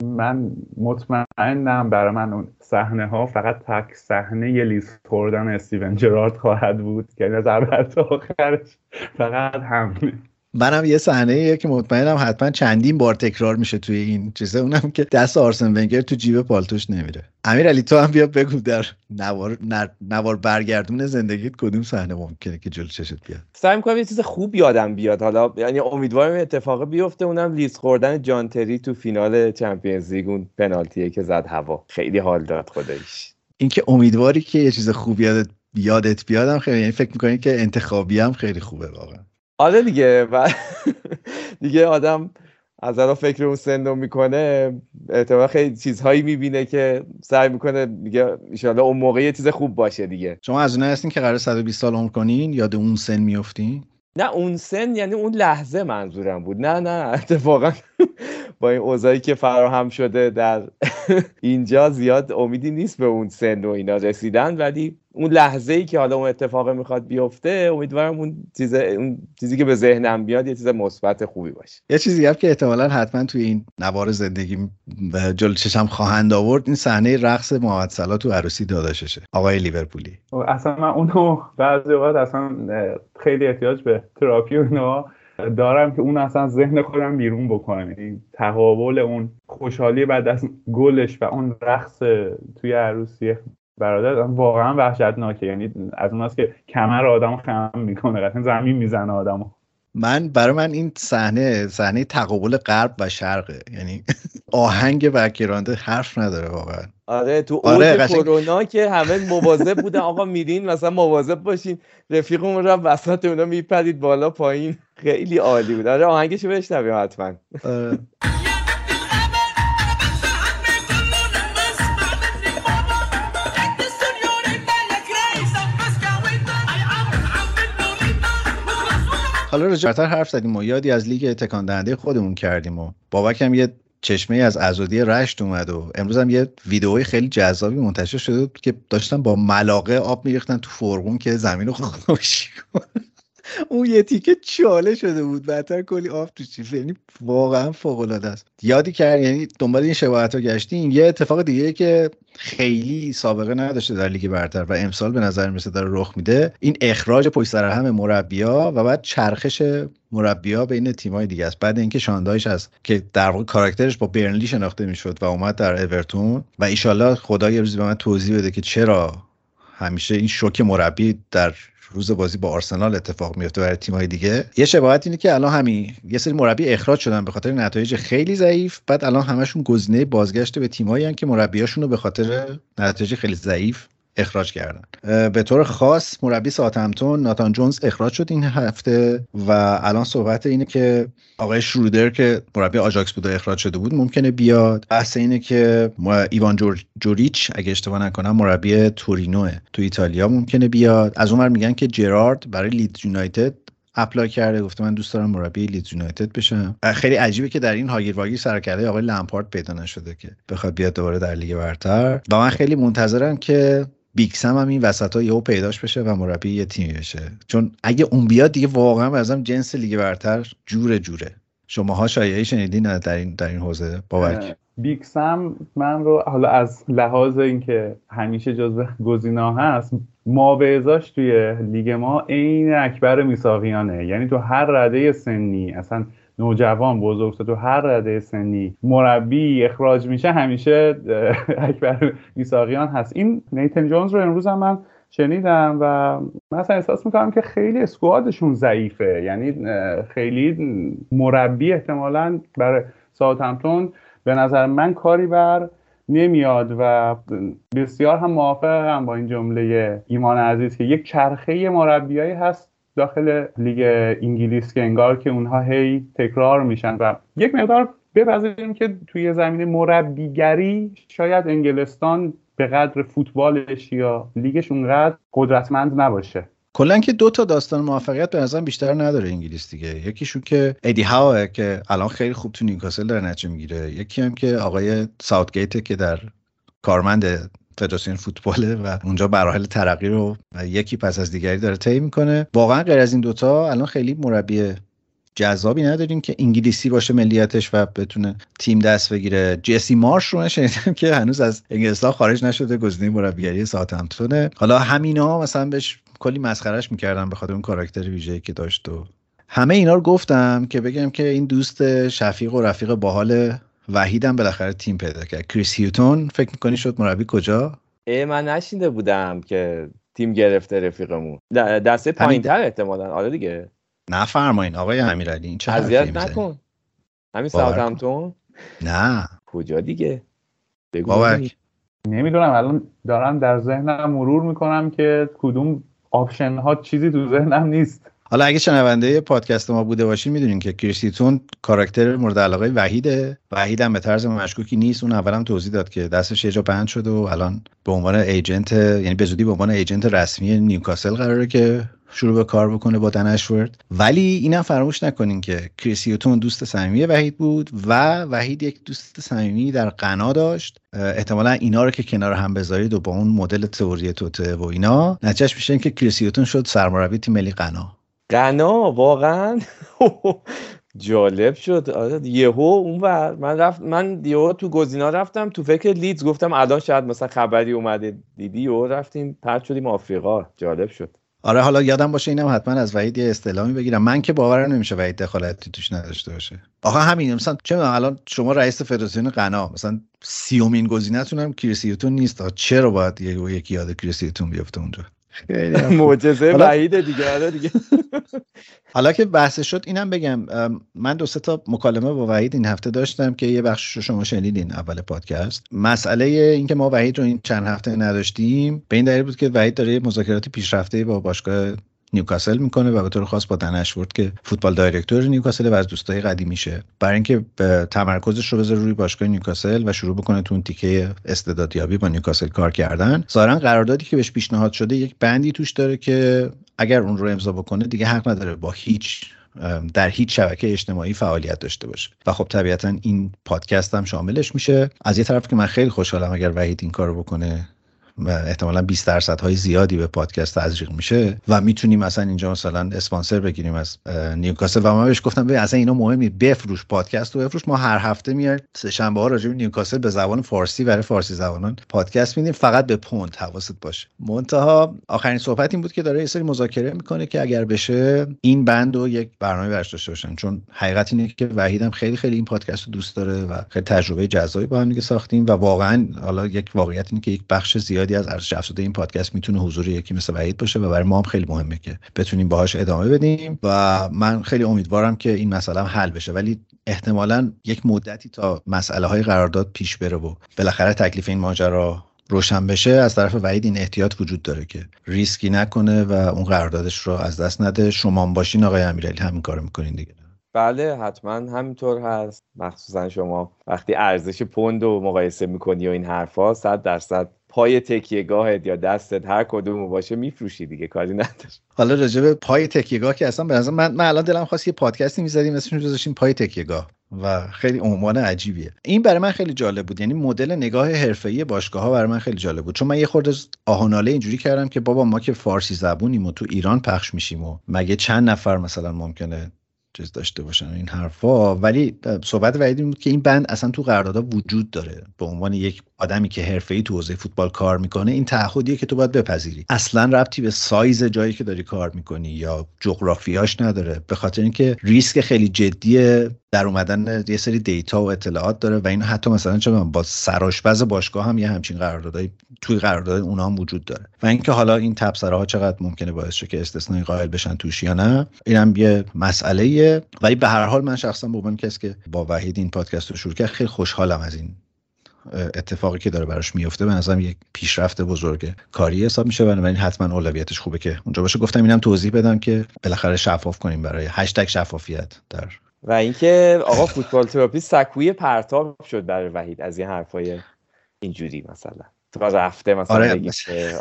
من مطمئنم برای من اون صحنه ها فقط تک صحنه یه لیست خوردن استیون جرارد خواهد بود که اول تا آخرش فقط همونه منم یه صحنه که مطمئنم حتما چندین بار تکرار میشه توی این چیزه. اونم که دست آرسن ونگر تو جیب پالتوش نمیره. امیر علی تو هم بیا بگو در نوار, نوار برگردون زندگیت کدوم صحنه ممکنه که جلو چشت بیاد؟ سعی می‌کنم یه چیز خوب یادم بیاد. حالا یعنی امیدوارم اتفاق بیفته. اونم لیست خوردن جانتری تو فینال چمپیونز لیگ اون پنالتیه که زد هوا. خیلی حال داد خودش اینکه امیدواری که یه چیز خوب یادت یادت بیادم خیلی یعنی فکر می‌کنی که انتخابی هم خیلی خوبه واقعا. آره دیگه و [LAUGHS] دیگه آدم از الان فکر اون سندو می‌کنه احتمال خیلی چیزهایی می‌بینه که سعی می‌کنه میگه ان اون موقع یه چیز خوب باشه دیگه. شما از اونها هستین که قرار 120 سال عمر کنین یاد اون سن میافتین؟ نه اون سن یعنی اون لحظه منظورم بود. نه نه اتفاقا [LAUGHS] با این اوضاعی که فراهم شده در [LAUGHS] اینجا زیاد امیدی نیست به اون سن و اینا رسیدن ولی اون لحظه ای که حالا اون اتفاق می‌خواد بیفته امیدوارم اون چیز اون چیزی که به ذهنم بیاد یه چیز مثبت خوبی باشه. یه چیزی هم که احتمالا حتما توی این نوار زندگی جلو چشم خواهند آورد این صحنه رقص محمد صلاح تو عروسی داداششه آقای لیورپولی. اصلا من اونو بعضی وقت اصلا خیلی احتیاج به تراپی و اینا دارم که اون اصلا ذهن خودم بیرون بکنم یعنی تقابل اون خوشحالی بعد از گلش و اون رقص توی عروسی برادر واقعا وحشتناکه. یعنی از اون که کمر آدمو خم می‌کنه قطعا زمین می‌زنه آدمو من برای من این صحنه صحنه تقابل غرب و شرقه. یعنی [LAUGHS] آهنگ background حرف نداره واقعا. آره تو آره قشنگ... کرونا که همه مواظب بودن آقا میرین مثلا مواظب باشین. رفیقمون رو وسط اونا میپرید بالا پایین. خیلی عالی بود. آره آهنگشو بشنویم حتما. آره. [LAUGHS] حالا رجعتر حرف زدیم و یادی از لیگ تکان دهنده خودمون کردیم و بابک هم یه چشمه از ازودی رشت اومد و امروز هم یه ویدئوی خیلی جذابی منتشر شده که داشتن با ملاقه آب میریختن تو فرغون که زمین رو خوشی اون یه تیکه چاله شده بود. بعدتر کلی آف تو چیز یعنی واقعا فوق العاده است. یادی کرد؟ یعنی دنبال این شباهت ها گشتیم. یه اتفاق دیگه که خیلی سابقه نداشته در لیگ برتر و امسال به نظر می‌رسه داره رخ میده این اخراج پشت سر هم مربیا و بعد چرخش مربیا بین تیمای دیگه است. بعد اینکه شاندایش از که در واقع کاراکترش با برنلی شناخته می‌شد و اومد در اورتون و ایشالله خدا یه روزی به من توضیح بده که چرا همیشه این شوک مربی در روز بازی با آرسنال اتفاق میفته برای تیم‌های دیگه. یه شباهت اینه که الان همین یه سری مربی اخراج شدن به خاطر نتایج خیلی ضعیف بعد الان همشون گزینه بازگشت به تیمایی که مربیاشون به خاطر نتایج خیلی ضعیف اخراج کردن. به طور خاص مربی ساوتهمپتون ناتان جونز اخراج شد این هفته و الان صحبت اینه که آقای شرودر که مربی آجاکس بود و اخراج شده بود ممکنه بیاد. بحث اینه که ایوان جوریچ اگه اشتباه نکنم مربی تورینو تو ایتالیا ممکنه بیاد. از اونور میگن که جرارد برای لیدز یونایتد apply کرده. گفته من دوست دارم مربی لیدز یونایتد بشم. خیلی عجیبه که در این هاگیر واگیر سروکله آقای لمپارد پیدا نشده که بخواد بیاد دوباره در لیگ برتر. و من خیلی منتظرم که بیکسم هم این وسط ها یهو پیداش بشه و مربی یه تیمی بشه. چون اگه اون بیاد دیگه واقعا ازم جنس لیگ برتر جوره جوره. شماها شایعه شنیدین در این در این حوزه. بابک بیکسم من رو حالا از لحاظ اینکه همیشه جزو گزینا هست ما توی لیگ ما عین اکبر میساقیانه یعنی تو هر رده سنی اصلا نوجوان بزرگ تو هر رده سنی مربی اخراج میشه همیشه [LAUGHS] اکبر میساقیان هست. این نیتن جونز رو امروز هم من شنیدم و مثلا احساس می‌کنم که خیلی اسکوادشون ضعیفه. یعنی خیلی مربی احتمالا برای همتون به نظر من کاری بر نمیاد و بسیار هم موافقم با این جمله ایمان عزیز که یک چرخه مربیایی هست داخل لیگ انگلیس که انگار که اونها هی تکرار میشن و یک مقدار بپذیریم که توی زمین مربیگری شاید انگلستان به قدر فوتبالش یا لیگش اونقدر قدرتمند نباشه. کلا که دو تا داستان موفقیت به نظرم بیشتر نداره انگلیس دیگه. یکیشون که ادی هاوه که الان خیلی خوب تو نیوکاسل داره نتیجه می‌گیره. یکی هم که آقای ساوتگیت که در کارمند فدراسیون فوتباله و اونجا مراحل ترقی رو یکی پس از دیگری داره طی می‌کنه. واقعا غیر از این دوتا الان خیلی مربی جذابی نداریم که انگلیسی باشه ملیتش و بتونه تیم دست بگیره. جسی مارش رو شنیدم که هنوز از انگلستان خارج نشده گزینه مربیگری ساوثهمپتون حالا همینا مثلا بهش کلی مسخرش می‌کردم به خاطر اون کاراکتر ویژه‌ای که داشت و همه اینا رو گفتم که بگم که این دوست شفیق و رفیق باحال وحیدم بالاخره تیم پیدا کرد. کریس هیوتون فکر می‌کنی شد مربی کجا؟ ای من نشینده بودم که تیم گرفته رفیقمون. دسته پایین تر احتمالا. آره دیگه. نفرمایین آقای امیرعلی این چه اذیت نکن. همین ساوثهمپتون؟ نه. کجا دیگه؟ بابک نمی‌دونم الان دارم در ذهنم مرور می‌کنم که کدوم option ها چیزی تو ذهنم نیست. حالا اگه شنونده پادکست ما بوده باشین می‌دونین که کریس هیوتون کاراکتر مورد علاقه وحیده. وحید هم به طرز مشکوکی نیست. اون اولم توضیح داد که دستش یه جا بند شده و الان به عنوان agent یعنی به زودی به عنوان agent رسمی نیوکاسل قراره که شروع به کار بکنه با دن اشورد ولی اینم فراموش نکنین که کریسیوتون دوست صمیمی وحید بود و وحید یک دوست صمیمی در غنا داشت. احتمالا اینا رو که کنار هم بذارید و با اون مدل تئوری توته و اینا نتیجهش میشه که کریسیوتون شد سرمربی تیم ملی غنا غنا واقعا. [LAUGHS] جالب شد. آره یهو اون ور. من رفت من یهو تو گزینا رفتم تو فکر لیدز گفتم الان شاید مثلا خبری اومده. دیدی؟ یهو رفتیم پرت شدیم آفریقا. جالب شد. آره حالا یادم باشه اینم حتما از وحید یه استعلامی بگیرم. من که باورم نمیشه وحید دخالتی توش نداشته باشه. آخه همین مثلا چه الان شما رئیس فدراسیون غنا مثلا سیومین گزینه‌تون هم کریس هیوتون نیست. چرا باید یکی یاد کریس هیوتون بیفته اونجا؟ معجزه وحید دیگه آره دیگه. حالا که بحث شد اینم بگم من دو سه تا مکالمه با وحید این هفته داشتم که یه بخش رو شما شنیدین اول پادکست. مسئله اینکه ما وحید رو این چند هفته نداشتیم به این دلیل بود که وحید داره مذاکرات پیشرفته با باشگاه نیوکاسل می‌کنه و به طور خاص با دن اشورث که football director نیوکاسل و از دوستای قدیمیشه برای اینکه تمرکزش رو بذاره روی باشگاه نیوکاسل و شروع بکنه تو اون تیکه استعدادیابی با نیوکاسل کار کردن ظاهرا قراردادی که بهش پیشنهاد شده یک بندی توش داره که اگر اون رو امضا بکنه دیگه حق نداره با هیچ در هیچ شبکه اجتماعی فعالیت داشته باشه. و خب طبیعتا این پادکست هم شاملش میشه. از یه طرف که من خیلی خوشحالم اگر وحید این کارو بکنه احتمالا 20 درصد های زیادی به پادکست تزریق میشه و می‌تونیم مثلا اینجا مثلا اسپانسر بگیریم از نیوکاسل. و من بهش گفتم ببین اصلا اینا مهمی بفروش پادکست و بفروش. ما هر هفته میایم سه شنبه ها راجع به نیوکاسل به زبان فارسی برای فارسی زبانان پادکست میدیم فقط به پوند حواست باشه. منتها آخرین صحبت این بود که داره یه سری مذاکره می‌کنه که اگر بشه این بند و یک برنامه برش داشته باشن. چون حقیقت اینه که وحیدم خیلی خیلی این پادکست رو دوست داره و خیلی تجربه جذابی با هم دیگه ساختیم و واقعا حالا یک واقعیت اینه که یک بخش زیاد زیادی از ارزش افزوده این پادکست می‌تونه حضور یکی مثل وحید باشه و برای ما هم خیلی مهمه که بتونیم باهاش ادامه بدیم و من خیلی امیدوارم که این مسئله حل بشه. ولی احتمالا یک مدتی تا مسئله های قرارداد پیش بره و بالاخره تکلیف این ماجرا روشن بشه از طرف وحید این احتیاط وجود داره که ریسکی نکنه و اون قراردادش رو از دست نده. شما باشین آقای امیرعلی همین کارو می‌کنین دیگه. بله حتما همینطور هست. مخصوصا شما وقتی ارزش پوند رو مقایسه می‌کنی و این حرفا صد درصد پای تکیهگاهت یا دستت هر کدوم باشه میفروشی دیگه کاری نداره. حالا راجع به پای تکیهگاه که اصلا به من, من الان دلم خواست یه پادکستی می‌زدیم اسمش گذاشتیم پای تکیهگاه و خیلی عنوان عجیبیه. این برای من خیلی جالب بود یعنی مدل نگاه حرفه‌ای باشگاه ها برای من خیلی جالب بود. چون من یه خورده آهناله اینجوری کردم که بابا ما که فارسی زبونیم و تو ایران پخش میشیم و مگه چند نفر مثلا ممکنه چیز داشته باشن این حرفا. ولی صحبت وحید بود که این بند اصلا تو قراردادها وجود داره. به عنوان یک آدمی که حرفه‌ای تو حوزه فوتبال کار می‌کنه این تعهدیه که تو باید بپذیری. اصلا ربطی به سایز جایی که داری کار می‌کنی یا جغرافیاش نداره. به خاطر اینکه ریسک خیلی جدی در اومدن یه سری دیتا و اطلاعات داره و این حتی مثلا چه با سراشپز باشگاه هم یه همچین قراردادای توی قرارداد اونا هم وجود داره. و اینکه حالا این تبصره ها چقدر ممکنه باعث شه که استثنایی قائل بشن توش یا نه اینم یه مسئله ولی به هر حال من شخصا به عنوان کسی که با وحید این پادکست رو شروع کرد خیلی خوشحالم از این اتفاقی که داره براش میفته به نظرم یک پیشرفت بزرگ کاری حساب میشه. بنابراین حتما اولویتش خوبه که اونجا باشه. گفتم اینم توضیح بدم که بالاخره شفاف کنیم برای هشتگ شفافیت در و اینکه آقا فوتبال تراپی سکوی پرتاب شد برای وحید از این حرفای اینجوری مثلا. تا رفته مثلا آره.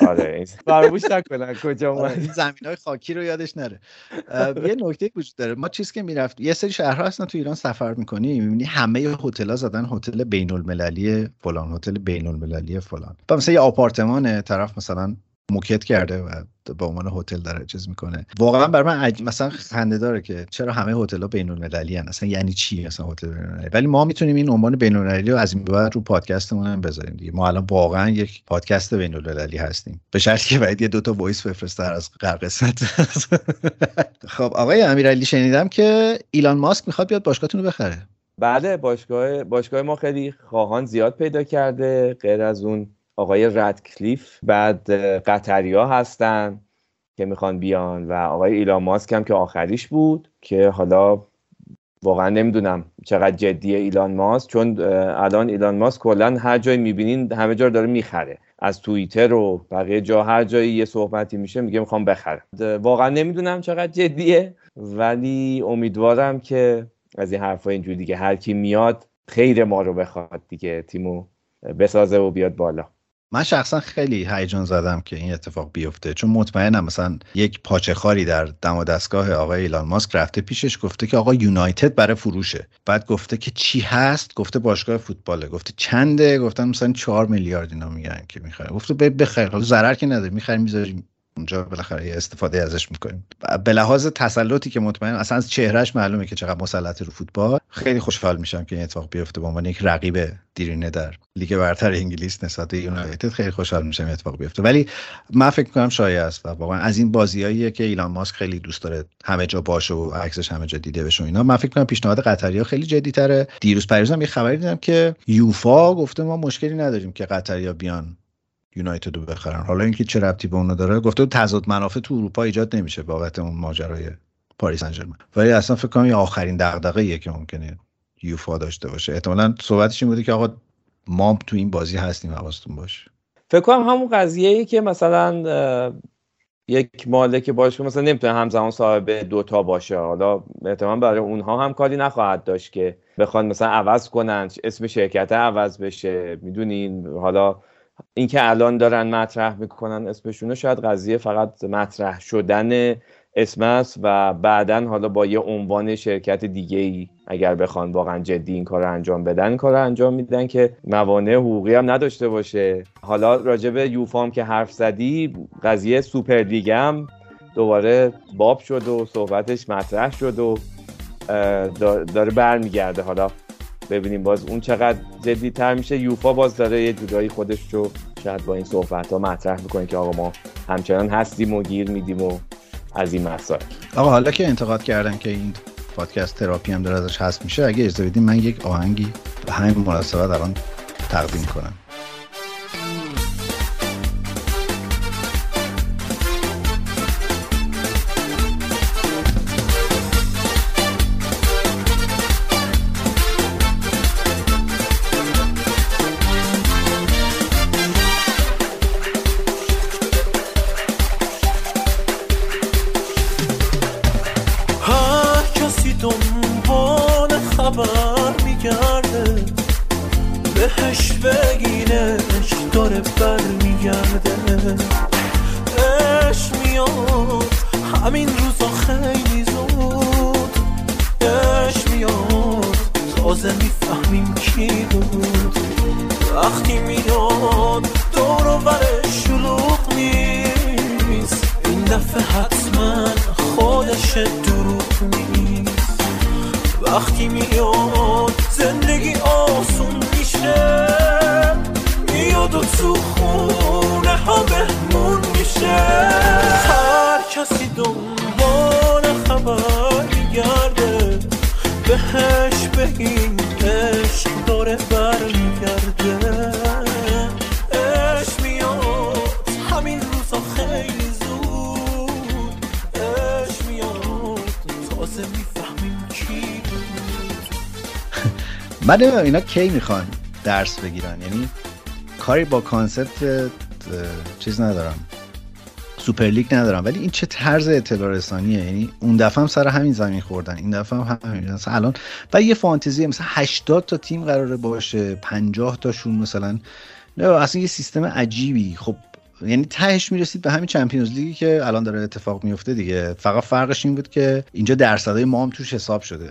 آره [LAUGHS] فراموش نکنن کجا آره این زمین های خاکی رو یادش نره. یه نکته وجود داره. ما چیز که می‌رفت یه سری شهرها هستن تو ایران سفر می‌کنی می‌بینی همه هتل‌ها زدن هتل بین المللی فلان هتل بین المللی فلان. مثلا یه آپارتمان طرف مثلا موکت کرده و به عنوان هتل داره چیز می‌کنه. واقعا بر من عج... مثلا خنده داره که چرا همه هتل ها بین المللی هن؟ اصلا یعنی چی اصلا هتل بین ولی ما می‌تونیم این عنوان بین المللی رو از این بعد رو پادکستمون هم بذاریم دیگه. ما الان واقعا یک پادکست بین المللی هستیم. به شرطی که باید یه دو تا voice بفرسته از هر قسمت. [LAUGHS] خب آقای امیرعلی شنیدم که ایلان ماسک می‌خواد بیاد باشگاهتون رو بخره. بله باشگاه باشگاه ما خیلی خواهان زیاد پیدا کرده. غیر از اون آقای ردکلیف بعد قطریا هستن که می‌خوان بیان و آقای ایلان ماسک هم که آخریش بود که حالا واقعا نمی‌دونم چقدر جدیه ایلان ماسک چون الان ایلان ماسک کلا هر جایی می‌بینین همه جا داره می‌خره. از توییتر و بقیه جا هر جایی یه صحبتی میشه میگه می‌خوام بخرم. واقعا نمی‌دونم چقدر جدیه ولی امیدوارم که از این حرفا اینجوری دیگه هر کی میاد خیر ما رو بخواد دیگه تیمو بسازه و بیاد بالا. من شخصا خیلی هیجان زدم که این اتفاق بیفته چون مطمئنم مثلا یک پاچه خاری در دم دستگاه آقای ایلان ماسک رفته پیشش گفته که آقا یونایتد برای فروشه. بعد گفته که چی هست؟ گفته باشگاه فوتباله. گفته چنده؟ گفتن مثلا 4 میلیارد اینا میگن که می‌خره گفته بخیر حالا ضرر که نداره می‌خریم می‌ذاریم اونجا بالاخره استفاده ازش می‌کنیم. به لحاظ تسلطی که مطمئن اصلا از چهرهش معلومه که چقدر مسلط رو فوتبال. خیلی خوشحال میشم که این اتفاق بیفته به عنوان یک رقیب دیرینه در لیگ برتر انگلیس نسبت به یونایتد. خیلی خوشحال میشم اتفاق بیفته. ولی من فکر می‌کنم شایع است و واقعا از این بازیاییه که ایلان ماسک خیلی دوست داره همه جا باشه و عکسش همه جا دیده بشه اینا. من فکر کنم پیشنهاد قطری خیلی جدی تره دیروز پریزم یه خبری دیدم که یوفا گفته ما مشکلی نداریم که قطری بیان. یونایتد رو بخرن. حالا اینکه چه ربطی به اونو داره گفته تضاد منافع تو اروپا ایجاد نمیشه بابت اون ماجرای پاریس انجرمن ولی اصلا فکر کنم آخرین دغدغه که ممکنه یوفا داشته باشه. احتمالاً صحبتش این بوده که آقا ما تو این بازی هستیم حواستون باشه. فکر کنم همون قضیه ای که مثلا یک مالک باشه مثلا نمی‌تونه همزمان صاحب دو تا باشه. حالا احتمال برای اونها هم کاری نخواهد داشت که بخوان مثلا عوض کنن اسم شرکت عوض بشه. می‌دونین؟ حالا اینکه الان دارن مطرح می‌کنن اسمشون شاید قضیه فقط مطرح شدن اسم است و بعدا حالا با یه عنوان شرکت دیگه ای اگر بخوان واقعا جدی این کار رو انجام بدن کار رو انجام میدن که موانع حقوقی هم نداشته باشه. حالا راجب یوفام که حرف زدی قضیه سوپر لیگ هم دوباره باب شد و صحبتش مطرح شد و داره برمیگرده. حالا ببینیم باز اون چقدر جدی تر میشه. یوفا باز داره یه جورایی خودش رو شاید با این صحبت ها مطرح می‌کنه که آقا ما همچنان هستیم و گیر میدیم و از این مسائل. آقا حالا که انتقاد کردن که این پادکست تراپی هم داره ازش هست میشه اگه اجازه بدین من یک آهنگی به همین مناسبت الان تقدیم کنم. من اینا کی می‌خوان درس بگیرن؟ یعنی کاری با concept چیز ندارم. سوپر لیگ ندارم. ولی این چه طرز اطلاع رسانیه؟ یعنی اون دفعه هم سر همین زمین خوردن این دفعه هم همین. مثلا الان و یه فانتزی مثلا 80 تا تیم قراره باشه 50 تاشون مثلا. نه اصلا یه سیستم عجیبی. خب یعنی تهش می‌رسید به همین چمپیونز لیگی که الان داره اتفاق میفته دیگه. فقط فرقش این بود که اینجا درصدای ما هم توش حساب شده.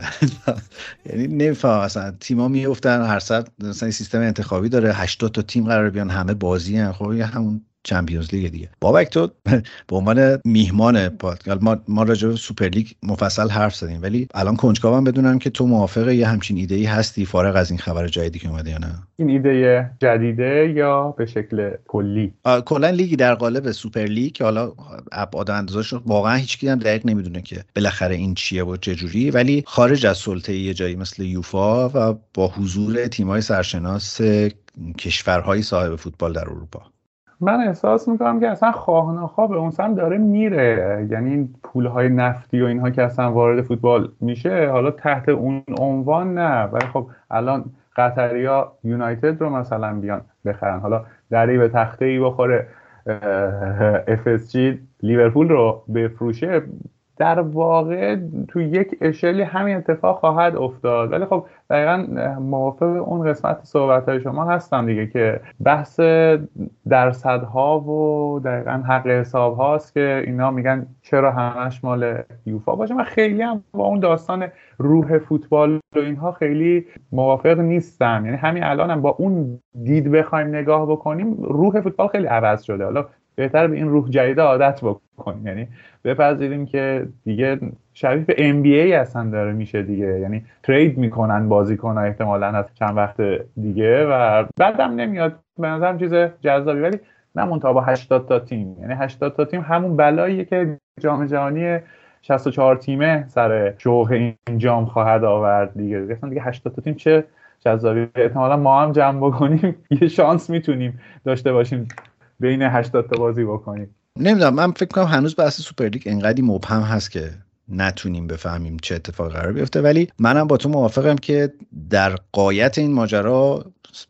[LAUGHS] یعنی نمیفهم اصلا. تیما میافتن هر صد مثلا سیستم انتخابی داره 80 تا تیم قرار بیان همه بازی هم خب همون چمپیونز لیگ دیگه. بابک تو [LAUGHS] به عنوان میهمان پادکست ما ما راجع به سوپر لیگ مفصل حرف زدیم ولی الان کنجکاوم بدونم که تو موافق یه همچین ایده ای هستی فارغ از این خبر جدیدی که اومده یا نه؟ این ایده جدیده یا به شکل کلی؟ کلا لیگی در قالب سوپر لیگ که حالا ابعاد اندازش واقعا هیچ هم دقیق نمی‌دونه که بالاخره این چیه و چه جوری ولی خارج از سلطه یه جایی مثل یوفا و با حضور تیم‌های سرشناس کشورهای صاحب فوتبال در اروپا. من احساس می‌کنم که اصلا خواه به اون سمت داره میره. یعنی این پولهای نفتی و اینها که اصلا وارد فوتبال میشه حالا تحت اون عنوان نه. ولی خب الان قطریا یونایتد رو مثلا بیان بخرن. حالا دری به تخته ای بخوره اف لیورپول رو بفروشه در واقع تو یک اشلی همین اتفاق خواهد افتاد. ولی خب دقیقا موافق اون قسمت صحبت های شما هستم دیگه که بحث درصدها و دقیقا حق حساب هاست که اینا میگن چرا همش مال یوفا باشه. من خیلی هم با اون داستان روح فوتبال و اینها خیلی موافق نیستم. یعنی همین الانم هم با اون دید بخوایم نگاه بکنیم روح فوتبال خیلی عوض شده. حالا بهتر به این روح جدید عادت بکنیم. یعنی بپذیریم که دیگه شبیه به ای اصلا داره میشه دیگه. یعنی ترید می‌کنن بازیکن احتمالا از چند وقت دیگه و بعدم نمیاد. به نظرم چیز جذابی. ولی نه منتها با 80 تا تیم. یعنی 80 تا تیم همون بلاییه که جام جهانی 64 تیمه سر شوق این جام خواهد آورد دیگه. اصلا دیگه 80 تا تیم چه جذابی. احتمالا ما هم جمع بکنیم. [LAUGHS] یه شانس می‌تونیم داشته باشیم بین 80 تا بازی بکنیم. نمی‌دونم من فکر کنم هنوز بحث سوپرلیگ انقدی مبهم هست که نتونیم بفهمیم چه اتفاق قرار بیفته. ولی منم با تو موافقم که در غایت این ماجرا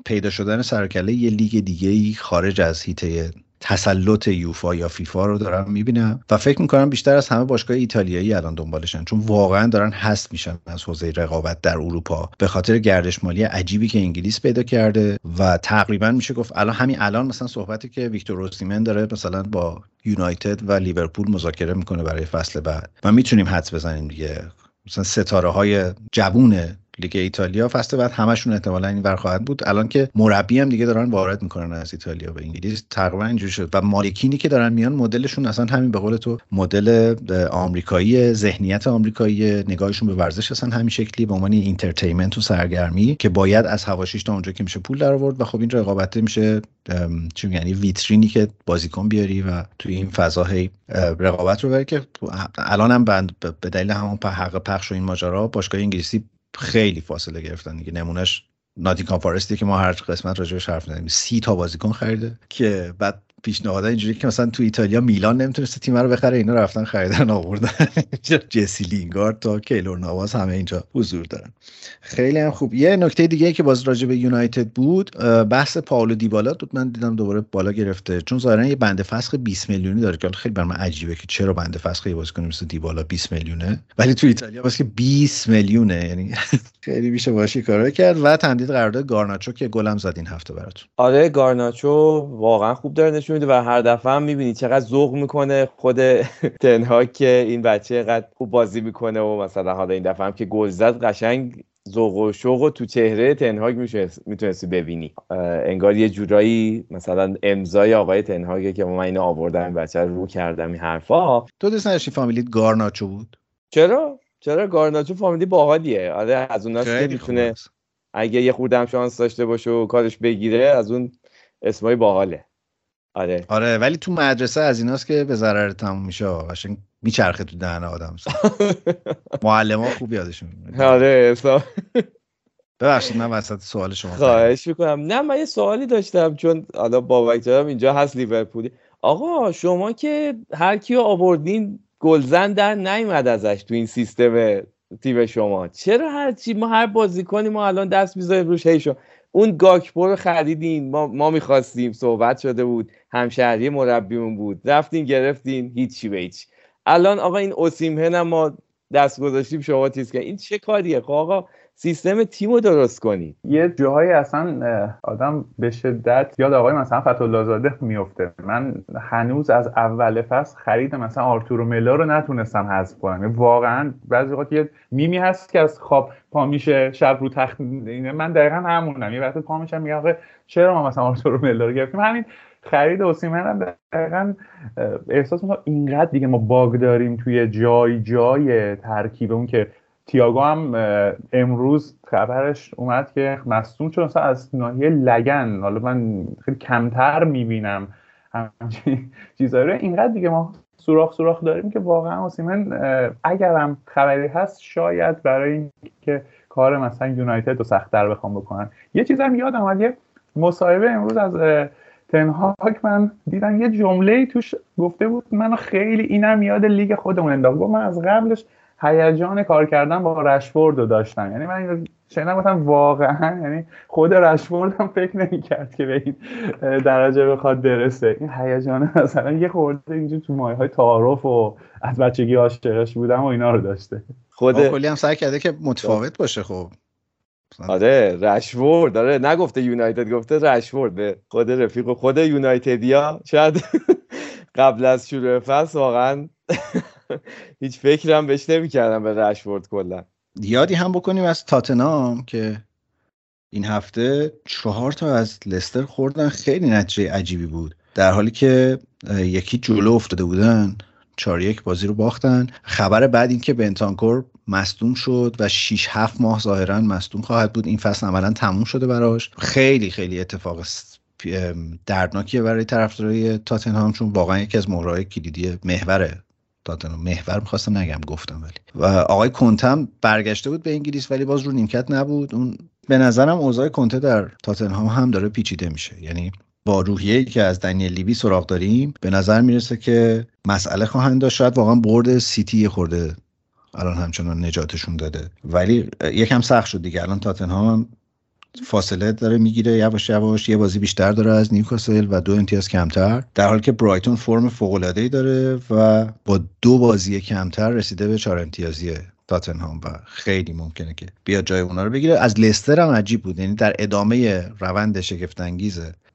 پیدا شدن سروکله یه لیگ دیگه ای خارج از حیطه تسلط یوفا یا فیفا رو دارم می‌بینم و فکر می‌کنم بیشتر از همه باشگاه ایتالیایی الان دنبالشن چون واقعا دارن هست میشن از حوزه رقابت در اروپا. به خاطر گردش مالی عجیبی که انگلیس پیدا کرده و تقریبا میشه گفت الان همین الان مثلا صحبتی که ویکتور اوسیمن داره مثلا با یونایتد و لیورپول مذاکره می‌کنه برای فصل بعد و می‌تونیم حدس بزنیم دیگه. مثلا ستاره های جوون لیگ ایتالیا. فصل بعد همشون احتمالا این ور خواهد بود. الان که مربی هم دیگه دارن وارد می‌کنن از ایتالیا به انگلیس. تقریبا اینجوری شد. و مالکینی که دارن میان مدلشون اصلا همین به قول تو مدل آمریکایی ذهنیت آمریکایی. نگاهشون به ورزش اصلا همین شکلی به عنوان entertainment و سرگرمی که باید از حواشیش تا اونجا که میشه پول در آورد و خب این رقابت میشه چی یعنی ویترینی که بازیکن بیاری و توی این فضا رقابت رو بری که الان هم به دلیل همون حق پخش و این ماجرا باشگاه انگلیسی خیلی فاصله گرفتن دیگه. نمونهش ناتینگهام فارستی که ما هر قسمت راجعش حرف نزدیم سی تا بازیکن خریده که بعد پیشنهاد اینجوری که مثلا تو ایتالیا میلان نمی‌تونسته تیم رو بخره اینا رفتن خریدن آوردن. [LAUGHS] جسی لینگارد تا کیلور نواز همه اینجا حضور دارن. خیلی هم خوب. یه نکته دیگه که باز راجع به یونایتد بود بحث پاولو دیبالا بود. من دیدم دوباره بالا گرفته. چون ظاهرا یه بنده فسخ 20 میلیونی داره که خیلی بر من عجیبه که چرا بنده فسخ یه بازیکن مثل دیبالا 20 میلیونه. ولی تو ایتالیا واسه 20 میلیونه. یعنی [LAUGHS] خیلی میشه باشی کارو کرد و تمدید قرارداد گارناچو که گلم زد این هفته براتون. آره گارناچو واقعا خوب داره میده و هر دفعه هم می‌بینی چقدر ذوق می‌کنه خود [LAUGHS] تنها که این بچه اینقدر خوب بازی می‌کنه و مثلا حالا این دفعه هم که گل زد قشنگ ذوق و شوق و تو چهره تنهاگ می‌تونستی ببینی. انگار یه جورایی مثلا امضای آقای تنهاگه که من اینو آوردم این بچه رو کردم این حرفا. تو دوست نداشتی فامیلیت گارناچو بود؟ چرا؟ چرا گارناچو فامیلی باحالیه. آره از اوناست که می‌تونه اگه یه خوردم شانس داشته باشه و کارش بگیره از اون اسمای باحاله. آره. آره ولی تو مدرسه از ایناست که به ضرر تموم میشه قشنگ میچرخه تو دهن آدم [LAUGHS] معلم ها خوب یادشون آره ببخشید من وسط سوال شما خواهش می‌کنم. نه من یه سوالی داشتم چون حالا بابک جانم اینجا هست لیورپولی. آقا شما که هر کیو آوردین گلزن در نیومد ازش تو این سیستم تیم شما. چرا هر چی ما هر بازی کنیم ما الان دست می‌ذاریم روش هیشو اون گاکپو رو خریدین. ما, ما می‌خواستیم صحبت شده بود. همشهری مربیمون بود. رفتین گرفتین. هیچی به هیچ. الان آقا این اوسیمهن ما دست گذاشتیم شما تیز که این چه کاریه؟ خب آقا سیستم تیم رو درست کنی. یه جاهایی اصلا آدم به شدت یاد آقای مثلا فتح زاده میفته من هنوز از اول فصل خرید مثلا آرتورو ملا رو نتونستم حذف کنم. یعنی واقعا بعضی وقت یه میمی هست که از خواب پا میشه شب رو تخت من دقیقا همونم. یه وقت پا میشم میگم چرا ما مثلا آرتورو ملا رو گرفتیم؟ همین خرید اوسیمن هم دقیقا احساس می‌کنم اینقدر دیگه ما باگ داریم توی جای جای ترکیب اون که تیاگو هم امروز خبرش اومد که مصوم شد. مثلا از ناحیه لگن. حالا من خیلی کمتر می‌بینم همچین [LAUGHS] چیزایی رو. اینقدر دیگه ما سوراخ سوراخ داریم که واقعا اوسیمن اگرم خبری هست شاید برای اینکه کار مثلا یونایتد رو سختتر بخوام بکنن. یه چیزم یادم اومد یه مصاحبه امروز از تنهاک من دیدم. یه جمله توش گفته بود منو خیلی اینم یاد لیگ خودمون انداخت. من از قبلش هیجان کار کردن با رشفورد رو داشتم. یعنی من شنیدم گفتم واقعا یعنی خود رشفورد هم فکر نمی‌کرد که به این درجه بخواد برسه. این هیجان مثلا یه خورده اینجا تو مایه های تعارف و از بچگی عاشقش بودم و اینا رو داشته. خود کلی هم سعی کرده که متفاوت باشه خب. آره رشورد. داره نگفته یونایتد گفته رشورد. به خود رفیق خود یونایتدیا شاید [LAUGHS] قبل از شروع فصل واقعا [LAUGHS] هیچ فکرم بهش نمی‌کردم به رشورد کلا. یادی هم بکنیم از تاتنام که این هفته چهار تا از لستر خوردن خیلی نتیجه عجیبی بود. در حالی که یکی جلو افتاده بودن چهار یک بازی رو باختن. خبر بعد این که بنتانکور مصدوم شد و 6 7 ماه ظاهرا مصدوم خواهد بود. این فصل عملا تموم شده براش. خیلی خیلی اتفاق دردناکیه برای طرفدارای تاتنهام چون واقعا یکی از مهرهای کلیدی محور تاتنهام محور می‌خواستم نگم گفتم ولی. و آقای کنتم برگشته بود به انگلیس ولی باز رو نیمکت نبود. اون به نظرم اوضاع کنته در تاتنهام هم داره پیچیده میشه. یعنی با روحیه که از دنیل لیوی سراغ داریم به نظر می‌رسه که مسئله خواهند داشت. شاید واقعا برد سیتی خورده الان همچنان نجاتشون داده. ولی یکم سخت شد دیگه. الان تاتنهام فاصله داره می‌گیره یواش یواش یه بازی بیشتر داره از نیوکاسل و دو امتیاز کمتر در حالی که برایتون فرم فوق العاده ای داره و با دو بازی کمتر رسیده به چهار امتیازی تاتنهام و خیلی ممکنه که بیاد جای اونا رو بگیره. از لستر هم عجیب بود یعنی در ادامه روند شگفت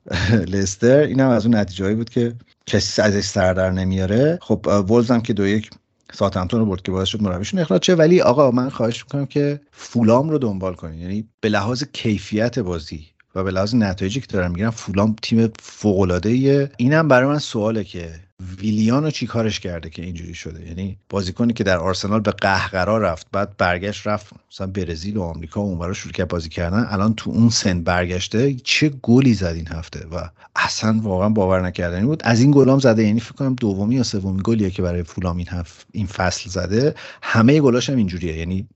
[LAUGHS] لستر این از اون نتیجه بود که کسی ازش سر در نمیاره. خب ولز هم که دو یک ساتمتون رو برد که باعث شد مربیشون اخراج شه. ولی آقا من خواهش می‌کنم که فولام رو دنبال کنید یعنی به لحاظ کیفیت بازی و به لحاظ نتایجی که دارم می‌گیرم فولام تیم فوق ایه اینم برای من سواله که ویلیانو چی کارش کرده که اینجوری شده؟ یعنی بازیکنی که در آرسنال به قهقرا رفت بعد برگشت رفت. مثلا برزیل و آمریکا و اونورا شروع کرد بازی کردن. الان تو اون سن برگشته چه گلی زد این هفته و اصلا واقعا باور نکردنی بود. از این گلام زده یعنی فکر کنم دومی یا سومی گلیه که برای فولام این هفت این فصل زده. همه گلاش هم اینجوریه. یعنی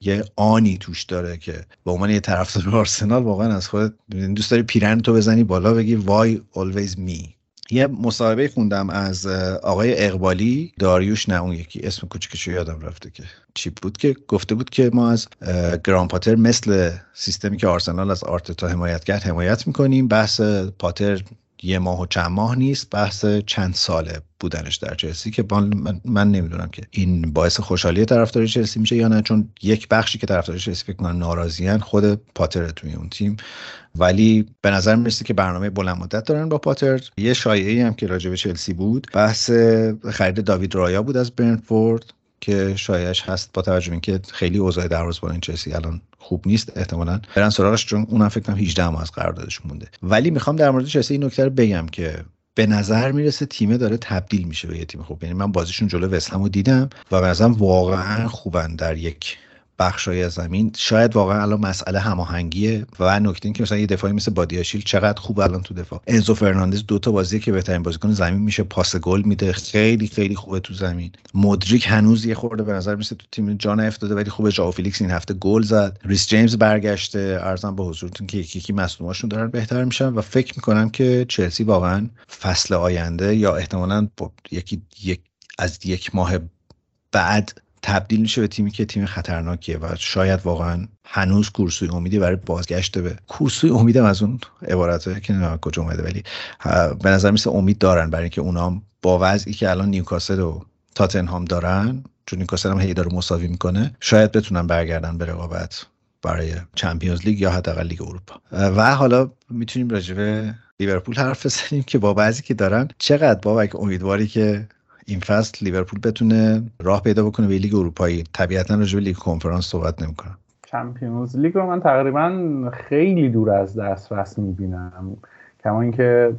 یه آنی توش داره که به عنوان یه طرفدار آرسنال واقعا از خود دوست داری پیرن تو بزنی بالا بگی وای always me? یه مصاحبه خوندم از آقای اقبالی داریوش نه اون یکی اسم کوچیکش یادم رفته که چی بود که گفته بود که ما از گران پاتر مثل سیستمی که آرسنال از آرتتا حمایت کرد حمایت می‌کنیم بحث پاتر یه ماه و چند ماه نیست بحث چند ساله بودنش در چلسی که من, من نمی‌دونم که این باعث خوشحالی طرفدار چلسی میشه یا نه چون یک بخشی که طرفدار چلسی فکر کنن ناراضیان خود پاتر توی اون تیم. ولی به نظر می‌رسه که برنامه بلند مدت دارن با پاتر. یه شایعی هم که راجع به چلسی بود بحث خرید داوید رایا بود از برنفورد که شایعش هست با توجه اینکه خیلی اوضاع این چلسی الان خوب نیست احتمالا. برن سراغش چون اونم فکر کنم 18 ماه از قراردادش مونده. ولی می‌خوام در مورد چلسی این نکته رو بگم که به نظر می‌رسه تیمه داره تبدیل میشه به یه تیم خوب. یعنی من بازیشون جلو وسلمو دیدم و به نظرم واقعا خوبن در یک بخشای زمین. شاید واقعا الان مسئله هماهنگیه و نکته این که مثلا یه دفاعی مثل بادیاشیل چقدر خوب الان تو دفاع. انزو فرناندز دو تا بازی که بهترین بازیکن زمین میشه. پاس گل میده. خیلی خیلی خوبه تو زمین. مدریک هنوز یه خورده به نظر می‌رسه تو تیم جا نیفتاده ولی خوبه جاو فیلیکس این هفته گل زد. ریس جیمز برگشته. عرضم به حضورتون که یکی یکی مصدوماشون دارن بهتر میشن و فکر می‌کنم که چلسی واقعا فصل آینده یا احتمالاً یکی یک از یک ماه بعد تبدیل میشه به تیمی که تیم خطرناکیه و شاید واقعا هنوز کورسوی امیدی برای بازگشت به کورسوی امیدم از اون عبارت که نمی‌دونم کجا اومده ولی به نظر میسه امید دارن برای اینکه اونام با وضعی که الان نیوکاسل و تاتنهام دارن چون نیوکاسل هم هی داره مساوی می‌کنه شاید بتونن برگردن به رقابت برای چمپیونز لیگ یا حداقل لیگ اروپا. و حالا می‌تونیم راجع به لیورپول حرف بزنیم که با وضعی که دارن چقدر بابک امیدواری که این فصل لیورپول بتونه راه پیدا بکنه به لیگ اروپایی. طبیعتا راجع به لیگ کنفرانس صحبت نمی‌کنم. Champions League رو من تقریبا خیلی دور از دسترس می‌بینم. کما اینکه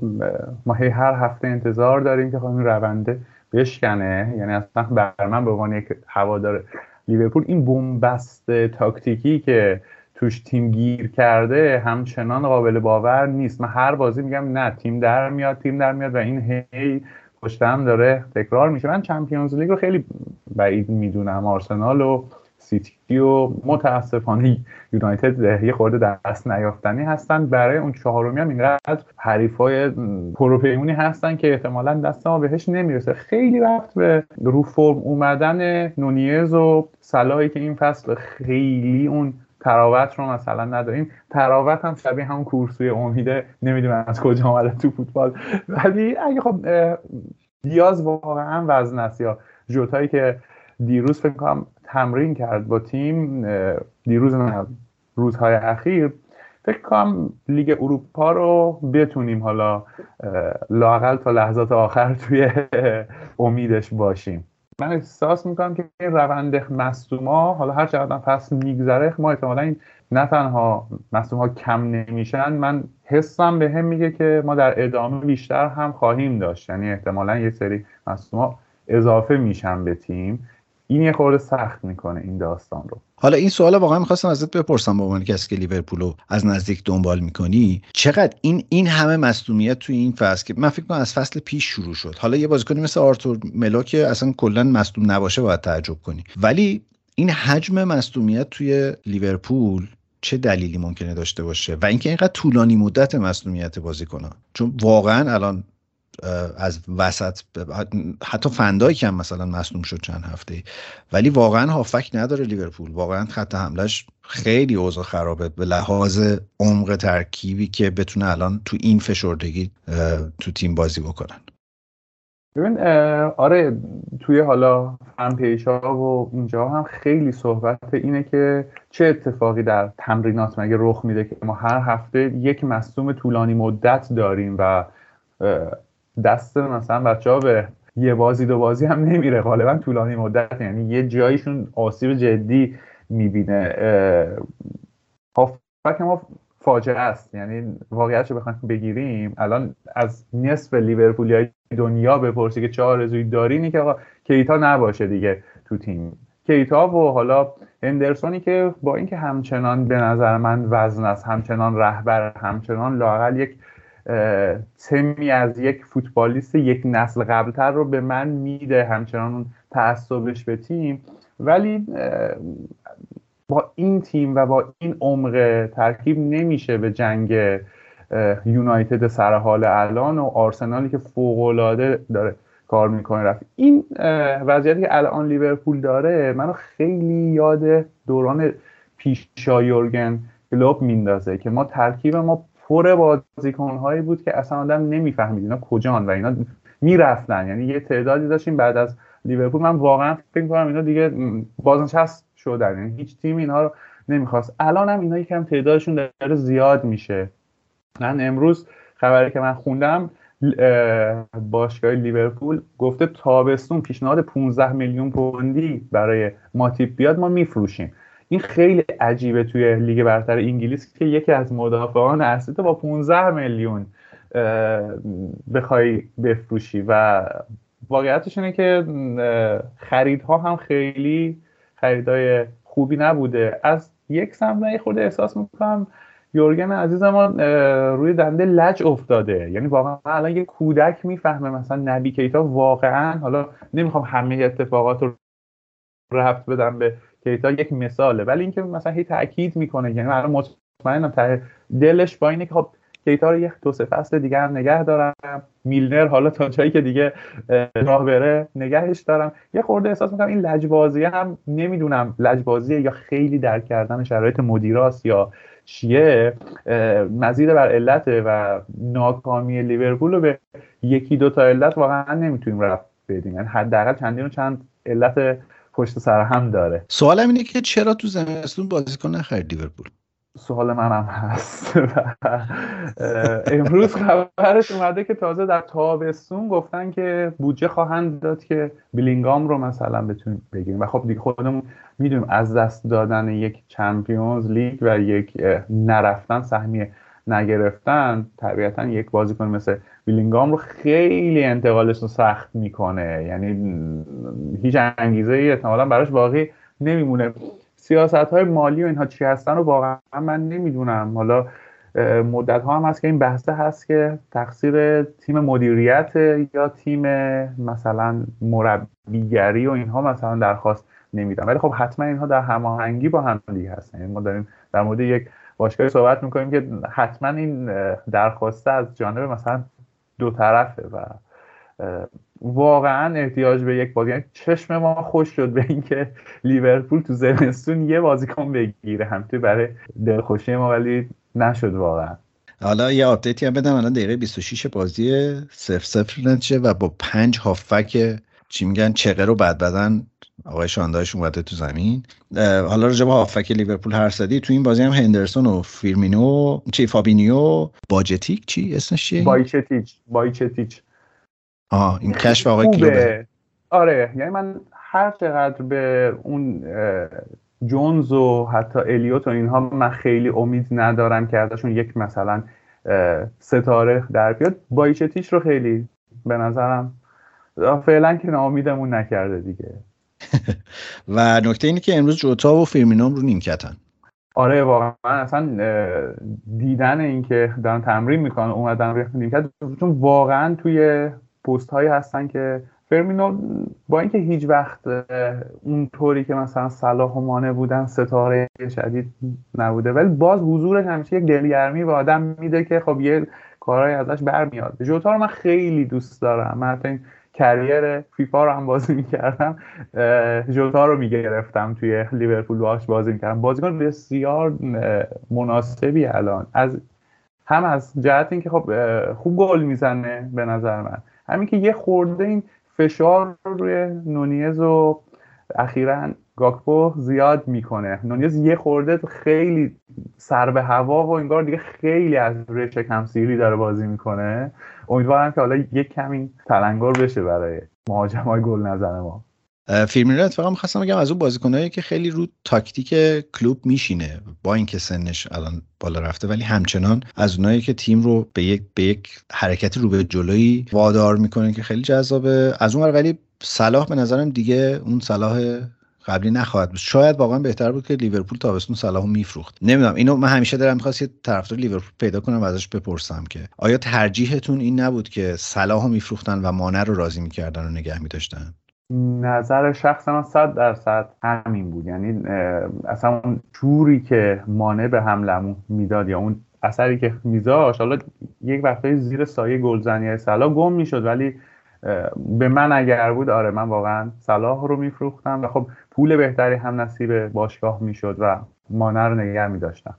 ما هی هر هفته انتظار داریم که خب این روند بشکنه. یعنی اصلا برا من به عنوان یک هوادار لیورپول این بن‌بست تاکتیکی که توش تیم گیر کرده همچنان قابل باور نیست. من هر بازی میگم نه تیم در میاد تیم در میاد و این هی پشت هم داره تکرار میشه. من چمپیونز لیگ رو خیلی بعید می‌دونم. آرسنال و سیتی و متاسفانه یونایتد یه خورده دست نیافتنی هستن. برای اون چهارمی هم اینقدر حریفای پروپیمونی هستن که احتمالا دست ما بهش نمی‌رسه. خیلی وقت به رو فرم اومدن نونیز و صلاحی که این فصل خیلی اون تراوت رو مثلا نداریم. تراوت هم شبیه همون کورسوی امیده نمی‌دونم از کجا آمده تو فوتبال. ولی اگه خب دیاز واقعا وزن است یا جوتایی که دیروز فکر کنم تمرین کرد با تیم دیروز نه روزهای اخیر فکر کنم لیگ اروپا رو بتونیم حالا لاقل تا لحظات آخر توی امیدش باشیم. من احساس می‌کنم که این روند مصدوما حالا هر چقدر فصل میگذره ما احتمالا این نه تنها مصدوم کم نمیشن من حسم به هم میگه که ما در ادامه بیشتر هم خواهیم داشت. یعنی احتمالا یه سری مصدوم اضافه میشن به تیم. این یه خورده سخت می‌کنه این داستان رو. حالا این سوال واقعا می‌خواستم ازت بپرسم به عنوان کسی که لیورپول از نزدیک دنبال می‌کنی چقدر این این همه مصدومیت توی این فصل که من فکر کنم از فصل پیش شروع شد. حالا یه بازیکنی مثل آرتور ملو که اصلا کلا مصدوم نباشه باید تعجب کنی. ولی این حجم مصدومیت توی لیورپول چه دلیلی ممکنه داشته باشه؟ و اینکه اینقدر طولانی مدت مصدومیت بازیکنان چون واقعا الان از وسط حتی فندایی که هم مثلا مصنوم شد چند هفته ولی واقعا هافک نداره لیورپول. واقعا خط حملش خیلی اوضاع خرابه. به لحاظ عمق ترکیبی که بتونه الان تو این فشردگی تو تیم بازی بکنن. ببین آره توی حالا ها و اینجا هم خیلی صحبت اینه که چه اتفاقی در تمرینات مگه رخ میده که ما هر هفته یک مصوم طولانی مدت داریم و دست مثلا بچه ها به یه بازی دو بازی هم نمیره. غالبا طولانی مدت. یعنی یه جایشون آسیب جدی می‌بینه. هافبک ما فاجعه است. یعنی واقعیت رو بخوایم بگیریم الان از نصف لیورپولی دنیا بپرسی که چه آرزویی دارینی که کیتا نباشه دیگه تو تیم. کیتا و حالا اندرسونی که با اینکه همچنان به نظر من وزن است همچنان رهبر همچنان لاقل یک تمی از یک فوتبالیست یک نسل قبلتر رو به من میده همچنان اون تعصبش به تیم. ولی با این تیم و با این عمق ترکیب نمیشه به جنگ یونایتد سر حال الان و آرسنالی که فوقالعاده داره کار می‌کنه رفت. این وضعیتی که الان لیورپول داره منو خیلی یاد دوران پیشا یورگن کلوب میندازه که ما ترکیب ما پر بازیکن هایی بود که اصلا آدم نمی‌فهمید اینا کجان و اینا می‌رفتن. یعنی یه تعدادی داشتیم بعد از لیورپول. من واقعا فکر کنم اینا دیگه بازنشست شدن. یعنی هیچ تیم اینها رو نمی‌خواست. الان هم اینا یکم تعدادشون داره زیاد میشه. من امروز خبری که من خوندم باشگاه لیورپول گفته تابستون پیشنهاد 15 میلیون پوندی برای ماتیپ بیاد ما میفروشیم. این خیلی عجیبه توی لیگ برتر انگلیس که یکی از مدافعان اصلی با 15 میلیون بخوای بفروشی و واقعیتش اینه که خریدها هم خیلی خریدهای خوبی نبوده. از یک سمت خورده احساس می‌کنم یورگن عزیز ما روی دنده لج افتاده. یعنی واقعا الان یه کودک می‌فهمه مثلا نبی کیتا واقعا حالا نمی‌خوام همه اتفاقات رو رفت بدم به کیتا یک مثاله. ولی اینکه مثلا هی تاکید می‌کنه یعنی من مطمئنم ته دلش با اینه که خب کیتا رو یک دو سه فصل دیگه هم نگه دارم. میلنر حالا تا جایی که دیگه راه بره نگهش دارم. یه خورده احساس می‌کنم این لجبازی هم نمی‌دونم لجبازیه یا خیلی درک کردن شرایط مدیراست یا چیه. مزید بر علته و ناکامی لیورپول رو به یکی دو تا علت واقعا نمی‌تونیم رفت بدیم. یعنی حداقل چندین و چند علت پشت سر هم داره. سوالم اینه که چرا تو زمستون بازیکن نخرید لیورپول؟ سوال منم هست. [LAUGHS] امروز خبرش اومده که تازه در تابستون گفتن که بودجه خواهند داد که بلینگام رو مثلا بتونیم بگیریم. و خب دیگه خودمون می‌دونیم از دست دادن یک چمپیونز لیگ و یک نرفتن سهمیه نگرفتن طبیعتا یک بازیکن مثل ویلینگام رو خیلی انتقالش رو سخت می‌کنه. یعنی هیچ انگیزه ای احتمالا براش باقی نمیمونه. سیاست های مالی و اینها چی هستن رو واقعا من نمی‌دونم. حالا مدت ها هم هست که این بحثه هست که تقصیر تیم مدیریت یا تیم مثلا مربیگری و اینها مثلا درخواست نمیدن. ولی خب حتما اینها در هماهنگی با هم دیگه هستن. یعنی ما داریم در مورد یک باشگاهی صحبت می‌کنیم که حتما این درخواسته از جانب مثلا دو طرفه و واقعا احتیاج به یک بازی. یعنی چشم ما خوش شد به اینکه لیورپول تو زمستون یه بازیکن بگیره. هم برای دلخوشی ما ولی نشد واقعا. حالا یه آپدیتی هم بدم. الان دقیقه 26 بازی 0 0 نتیجه و با پنج هافک چی میگن چقه رو بعد بدن آقای شانداش اومده تو زمین. حالا راجع به هافک لیورپول هر سدی تو این بازی هم هندرسون و فیرمینو چی فابینیو باجتیک چی اسمش چیه؟ بایچتیچ بایچتیچ. آه این کشف آقای کلوبه آره یعنی من هر چقدر به اون جونز و حتی الیوت و اینها من خیلی امید ندارم که ازشون یک مثلا ستاره در بیاد. بایچتیش رو خیلی به نظرم فعلا که ناامیدمون نکرده دیگه. [LAUGHS] و نکته اینه که امروز جوتا و فیرمینوم رو نیمکتن. آره واقعا اصلا دیدن اینکه دارن تمرین می‌کنن اومدن روی نیمکت چون واقعا توی پست هایی هستن که فرمینو با اینکه هیچ وقت اونطوری که مثلا صلاح و مانه بودن ستاره شدید نبوده ولی باز حضورش همیشه یک دلگرمی به آدم میده که خب یه کارهای ازش برمیاد جوتا رو من خیلی دوست دارم. من کریر فیفا رو هم بازی می‌کردم جوتا رو می‌گرفتم توی لیورپول باش بازی می‌کردم. بازیکن بسیار مناسبی الان. از هم از جهت اینکه خب خوب گل می‌زنه به نظر من. همین که یه خورده این فشار رو روی نونیز و اخیرا گاکپو زیاد می‌کنه. نونیز یه خورده خیلی سر به هوا و انگار دیگه خیلی از روی شکم سیری داره بازی می‌کنه. امیدوارم که حالا یک کمی تلنگار بشه برای مهاجم های گل نزن ما. فیلمی اتفاقا می‌خواستم بگم از اون بازیکنایی که خیلی رو تاکتیک کلوب میشینه با اینکه سنش الان بالا رفته ولی همچنان از اونایی که تیم رو به یک به یک حرکت رو به جلویی وادار می‌کنه که خیلی جذابه. از اون ولی صلاح به نظرم دیگه اون صلاح قبلی نخواهد بود. شاید واقعا بهتر بود که لیورپول تابستون صلاحو میفروخت. نمی‌دونم. اینو من همیشه دارم می‌خواست یه طرفدار لیورپول پیدا کنم و ازش بپرسم که آیا ترجیحتون این نبود که صلاحو میفروختن و مانع رو راضی می‌کردن و نگه میداشتن؟ نظر شخص من صد درصد همین بود. یعنی اصلا اون جوری که مانع به حملمون می‌داد یا اون اثری که میذاشت حالا یک وقته زیر سایه گلزنی صلاح گم می‌شد ولی به من اگر بود آره من واقعا صلاح رو میفروختم و خب پول بهتری هم نصیب باشگاه می‌شد و مانع رو نگه میداشتم.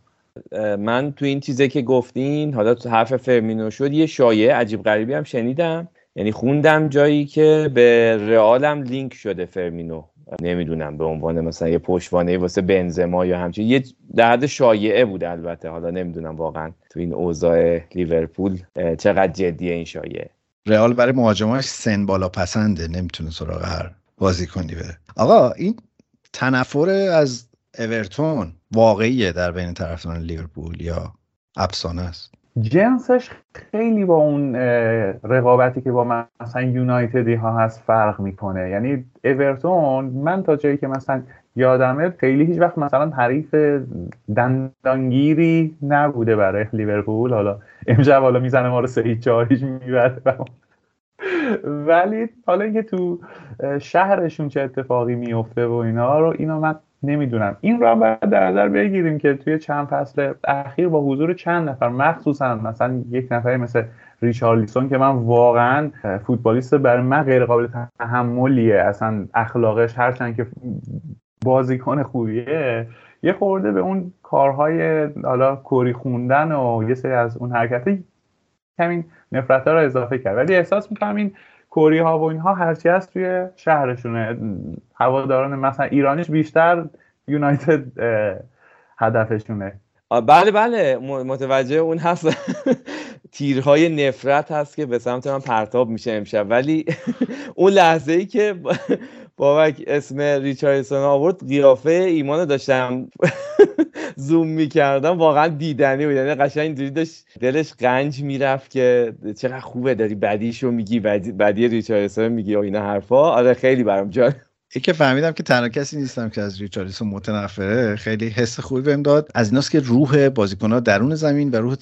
من تو این چیزه که گفتین حالا تو حرف فرمینو شد یه شایعه عجیب غریبی هم شنیدم. یعنی خوندم جایی که به رئالم لینک شده فرمینو. نمی‌دونم به عنوان مثلا یه پشتوانه واسه بنزما یا همچین. یه در حد شایعه بود البته. حالا نمی‌دونم واقعا تو این اوضاع لیورپول چقدر جدیه این شایعه. رئال برای مهاجماش سن بالا پسنده. نمی‌تونه سراغ هر بازیکنی بره. آقا این تنفر از اورتون واقعیه در بین طرفداران لیورپول یا افسانه است؟ جنسش خیلی با اون رقابتی که با مثلا یونایتدی ها هست فرق می‌کنه. یعنی اورتون من تا جایی که مثلا یادمه خیلی هیچ وقت مثلا حریف دندانگیری نبوده برای لیورپول. حالا امشب حالا می‌زنه ما رو سه هیچ چهار می‌بره. ولی حالا اینکه تو شهرشون چه اتفاقی میفته و اینا رو اینو من نمی‌دونم. این رو هم باید در نظر بگیریم که توی چند فصل اخیر با حضور چند نفر مخصوصا مثلا یک نفری مثل ریچارلیسون که من واقعا فوتبالیست برای من غیر قابل تحملیه. اصلا اخلاقش هرچند که بازیکن خوبیه. یه خورده به اون کارهای حالا کوری خوندن و یه سری از اون حرکت کمی نفرت رو اضافه کرد. ولی احساس می‌کنم این کوری ها و اینها هرچی هست توی شهرشونه. هواداران مثلا ایرانیش بیشتر یونایتد هدفشونه. بله بله. متوجه اون هست. [LAUGHS] تیرهای نفرت هست که به سمت من پرتاب میشه امشب. ولی [LAUGHS] اون لحظه ای که بابک اسم ریچاردسون آورد قیافه ایمان داشتم. [LAUGHS] زوم می‌کردم واقعا دیدنی بود. یعنی قشنگ اینجوری داشت دلش قنج می‌رفت که چقدر خوبه داری بدیشو میگی بدی, بدی ریچاردسون میگی و اینا حرفا. آره خیلی برام جان ای که فهمیدم که تنها کسی نیستم که از ریچارلیسون متنفره خیلی حس خوبی بهم داد. از ایناست که روح بازیکنها درون زمین و روح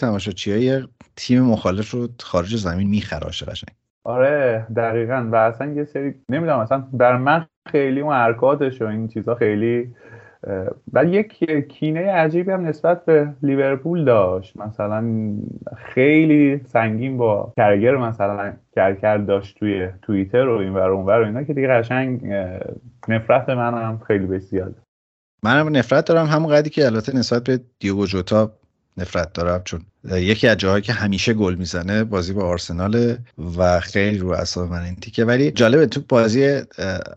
های تیم مخالف رو خارج زمین میخراشه قشنگ. آره دقیقا. و اصلا یه سری نمی‌دونم اصلا بر من خیلی اون حرکاتش و این چیزا خیلی ولی یک کینه عجیبی هم نسبت به لیورپول داشت. مثلا خیلی سنگین با کرگر مثلا کرکر داشت توی توییتر و این ور اونور و اینا که دیگه قشنگ نفرت من هم خیلی بسیار. منم نفرت دارم. همون قدری که البته نسبت به دیوگو جوتا نفرت دارم چون یکی از جاهایی که همیشه گل می‌زنه بازی با آرسنال و خیلی رو اعصاب من این تیکه. ولی جالبه تو بازی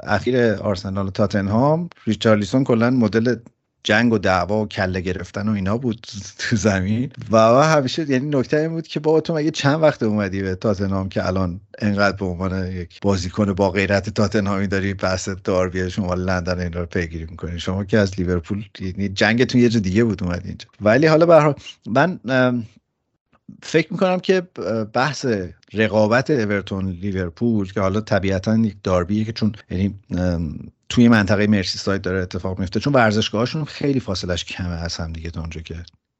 اخیر آرسنال و تاتنهام ریچارلیسون کلا مدل جنگ و دعوا و کله گرفتن و اینا بود تو زمین. و همیشه یعنی نکته این بود که بابا تو مگه چند وقت اومدی به تاتنهام که الان انقدر به عنوان یک بازیکن با غیرت تاتنهامی داری بحث داربی شما لندن این رو پیگیری می‌کنی. شما که از لیورپول یعنی جنگتون یه جا دیگه بود اومدی اینجا. ولی حالا به من فکر می‌کنم که بحث رقابت اورتون لیورپول که حالا طبیعتا یک داربیه که چون یعنی توی منطقه مرسی سایت داره اتفاق میفته. چون ورزشگاهشون خیلی فاصلش کمه از هم دیگه تا اونجا که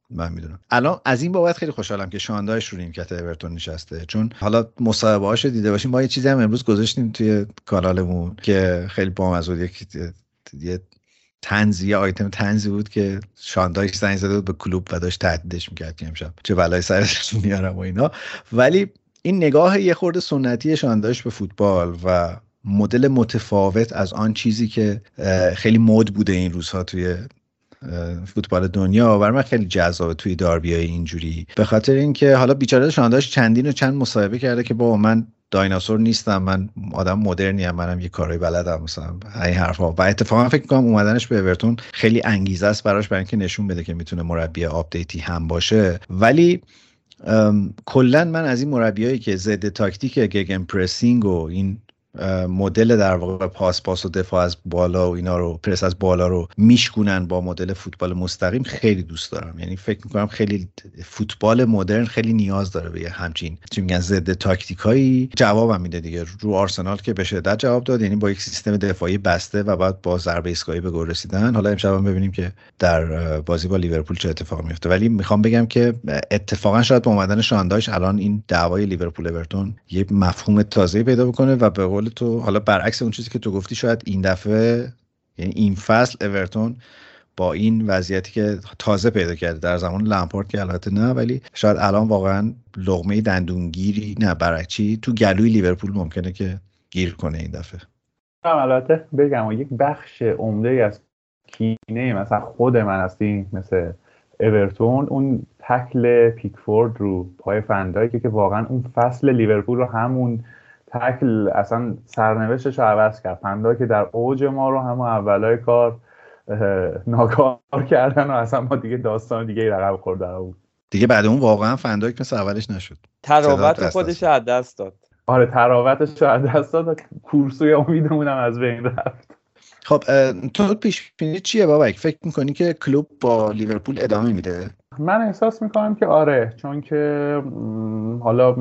من می‌دونم. الان از این بابت خیلی خوشحالم که شاندایش رو نیمکت اورتون نشسته. چون حالا مصاحبه هاشو دیده باشیم ما یه چیزی هم امروز گذاشتیم توی کانالمون که خیلی بامزه یک یه تنزی یه آیتم تنزی بود که شاندایش زنگ زده بود به کلوب و داشت تهدیدش می‌کرد که امشب چه بلای سرش میارم و اینا. ولی این نگاه یه خورده سنتی شاندایش به فوتبال و مدل متفاوت از آن چیزی که خیلی مد بوده این روزها توی فوتبال دنیا و من خیلی جذابه توی داربی های اینجوری. به خاطر اینکه حالا بیچاره شانداش چندین و چند مصاحبه کرده که با من دایناسور نیستم من آدم مدرنی هم منم یه کاری بلدم مثلا این حرفا و اتفاقا فکر کنم اومدنش به اورتون خیلی انگیزه است براش برای اینکه نشون بده که می‌تونه مربی update ی هم باشه. ولی کلا من از این مربیایی که ضد تاکتیک gegenpressing و این مدل در واقع پاس پاس و دفاع از بالا و اینا رو پرس از بالا رو میشکونن با مدل فوتبال مستقیم خیلی دوست دارم. یعنی فکر می‌کنم خیلی فوتبال مدرن خیلی نیاز داره به همچین چی میگن ضد تاکتیکایی جوابم میده دیگه. رو آرسنال که به شدت جواب داد یعنی با یک سیستم دفاعی بسته و بعد با ضربه ایستگاهی به گل رسیدن. حالا امشب هم ببینیم که در بازی با لیورپول چه اتفاق میفته ولی می‌خوام بگم که اتفاقا شاید با اومدن شانداش الان این دعوای لیورپول اورتون یه مفهوم تازه پیدا بکنه و به تو حالا برعکس اون چیزی که تو گفتی شاید این دفعه یعنی این فصل اورتون با این وضعیتی که تازه پیدا کرده در زمان لمپارد که البته نه ولی شاید الان واقعا لغمه دندونگیری نه برعکسی تو گلوی لیورپول ممکنه که گیر کنه این دفعه. البته بگم یک بخش عمده از کینه مثلا خود من هستی مثل اورتون. اون تکل پیکفورد رو پای فندایی که واقعا اون فصل لیورپول رو همون تکل اصلا سرنوشتش رو عوض کرد. پندا که در اوج ما رو همون اولای کار ناکار کردن و اصلا ما دیگه داستان دیگه رقم خورده بود. دیگه بعد اون واقعا فنداک مثل اولش نشد. تراوت خودش از دست داد. آره تراوتش رو از دست داد کورسوی امیدمونم از بین رفت. خب تو پیش بینی چیه بابک؟ فکر می‌کنی که کلوب با لیورپول ادامه میده؟ من احساس می‌کنم که آره چون که حالا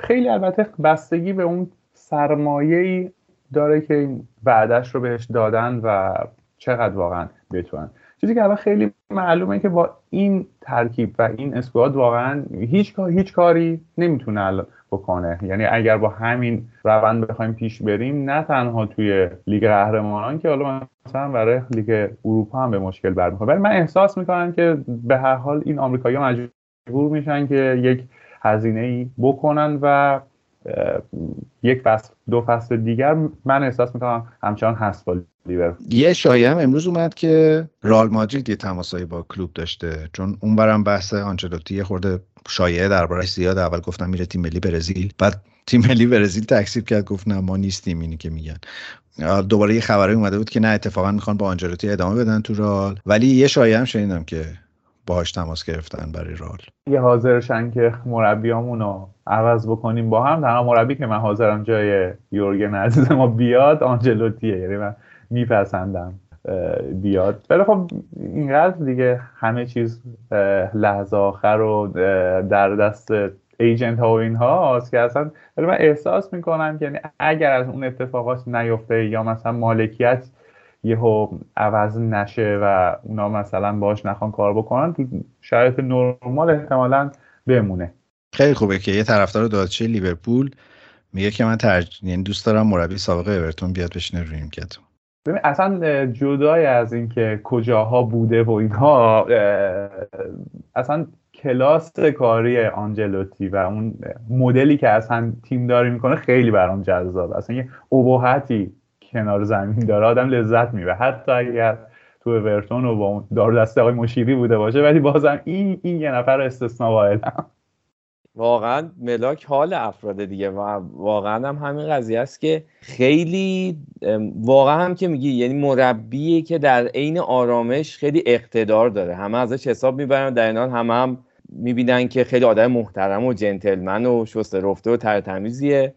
خیلی البته بستگی به اون سرمایه داره که این وعدش رو بهش دادن و چقدر واقعا بتونن. چیزی که الان خیلی معلومه که با این ترکیب و این اسکواد واقعا هیچ هیچ کاری نمی‌تونه بکنه. یعنی اگر با همین روند بخوایم پیش بریم نه تنها توی لیگ قهرمانان که حالا مثلا برای لیگ اروپا هم به مشکل برمیخوره. ولی من احساس می‌کنم که به هر حال این آمریکایی مجبور میشن که یک هزینه ای بکنن و یک فصل دو فصل دیگر من احساس می‌کنم همچنان هست با یه شایعه هم امروز اومد که رال مادرید یه تماسایی با کلوب داشته. چون اون برم بحث آنچلوتی خورده شایعه دربارش زیاد اول گفتم میره تیم ملی برزیل. بعد تیم ملی برزیل تکسیب کرد. گفت نه ما نیستیم اینی که میگن. دوباره یه خبری اومده بود که نه اتفاقا می‌خوان با آنجلوتی ادامه بدن تو رال ولی یه شایعه هم شنیدم که باهاش تماس گرفتن برای رال یه حاضرشن که مربیامون رو عوض بکنیم با هم. تنها مربی که من حاضرم جای یورگن عزیز ما بیاد آنجلوتیه. یعنی من میپسندم. بیاد. ولی خب اینقدر دیگه همه چیز لحظه آخر رو در دست ایجنت ها و اینها که اصلا ولی من احساس می‌کنم که یعنی اگر از اون اتفاقات نیفته یا مثلا مالکیت یهو عوض نشه و اونا مثلا باش نخوان کار بکنن تو شرایط نرمال احتمالا بمونه. خیلی خوبه که یه طرفدار دادچه لیورپول میگه که من ترج... یعنی دوست دارم مربی سابق اورتون بیاد بشینه روی نیمکت ببین اصلا جدای از اینکه کجاها بوده و اینها اصلا کلاس کاری آنجلوتی و اون مدلی که اصلا تیم داری می‌کنه خیلی برام جذاب. اصلا یه ابهتی کنار زمین داره. آدم لذت می‌بره. حتی اگر تو ورتون و با اون دار دسته آقای مشیری بوده باشه ولی بازم این این یه نفر استثنا قائلم واقعا ملاک حال افراد دیگه و واقعا هم همین قضیه است که خیلی واقعا هم که میگی یعنی مربیه که در عین آرامش خیلی اقتدار داره. همه ازش حساب می‌برن در این حال همه هم می‌بینن که خیلی آدم محترم و جنتلمن و شسته رفته و ترتمیزیه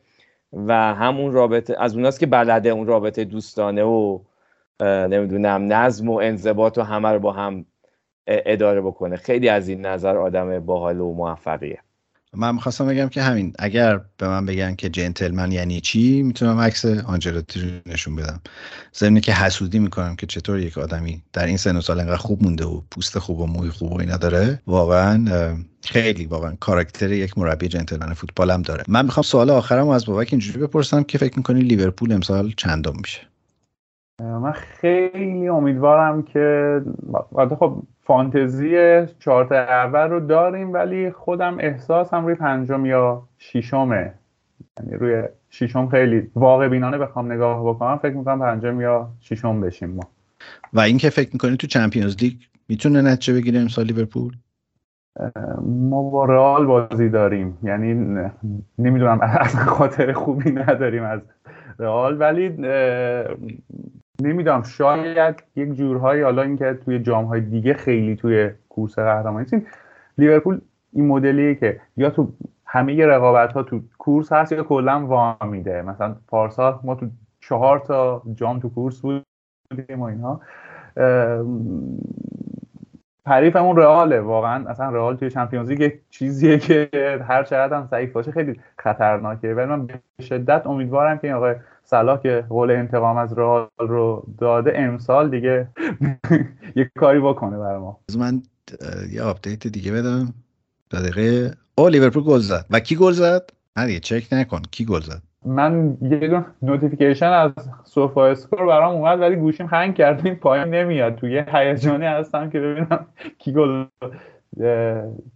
و همون رابطه از اوناست که بلده اون رابطه دوستانه و نمی‌دونم نظم و انضباط و همه رو با هم اداره بکنه. خیلی از این نظر آدم باحال و موفقیه. من می‌خواستم بگم که همین اگر به من بگن که جنتلمن یعنی چی می‌تونم عکس آنجلوتی رو نشون بدم. ضمنی که حسودی می‌کنم که چطور یک آدمی در این سن و سال انقدر خوب مونده و پوست خوب و موی خوب و اینا داره واقعا خیلی واقعا کاراکتر یک مربی جنتلمن فوتبالم داره. من می‌خوام سوال آخرم از بابک اینجوری بپرسم که فکر می‌کنی لیورپول امسال چندم میشه؟ من خیلی امیدوارم که خب فانتزی چارت اول رو داریم ولی خودم احساسم روی پنجم یا ششمه. یعنی روی ششم خیلی واقع بینانه بخوام نگاه بکنم. فکر می‌کنم پنجم یا ششم بشیم ما. و اینکه فکر می‌کنی تو چمپیونز لیگ می‌تونه نتیجه بگیره امسال لیورپول؟ ما با رئال بازی داریم. یعنی نمی‌دونم اصلا خاطر خوبی نداریم از رئال. ولی نمی‌دونم شاید یک جورهایی حالا اینکه توی جام های دیگه خیلی توی کورس قهرمانی نیستیم لیورپول این مدلیه که یا تو همه رقابت ها تو کورس هست یا کلا وام میده. مثلا پارسال ما تو چهار تا جام تو کورس بودیم و اینها. حریفمون رئاله. واقعا اصلا رئال توی چمپیونز لیگ چیزیه که هر چقدر هم ضعیف باشه خیلی خطرناکه. ولی من به شدت امیدوارم که این آقای صلاح که قول انتقام از رئال رو داده امسال دیگه [LAUGHS] یک کاری بکنه برای ما. من یه update دیگه بدم. دقیقه او لیورپول گل زد. و کی گل زد؟ نه چک نکن. کی گل زد؟ من یه notification از SofaScore برام اومد ولی گوشیم hang کرد. این پایین نمیاد. توی هیجانی هستم که ببینم کی گل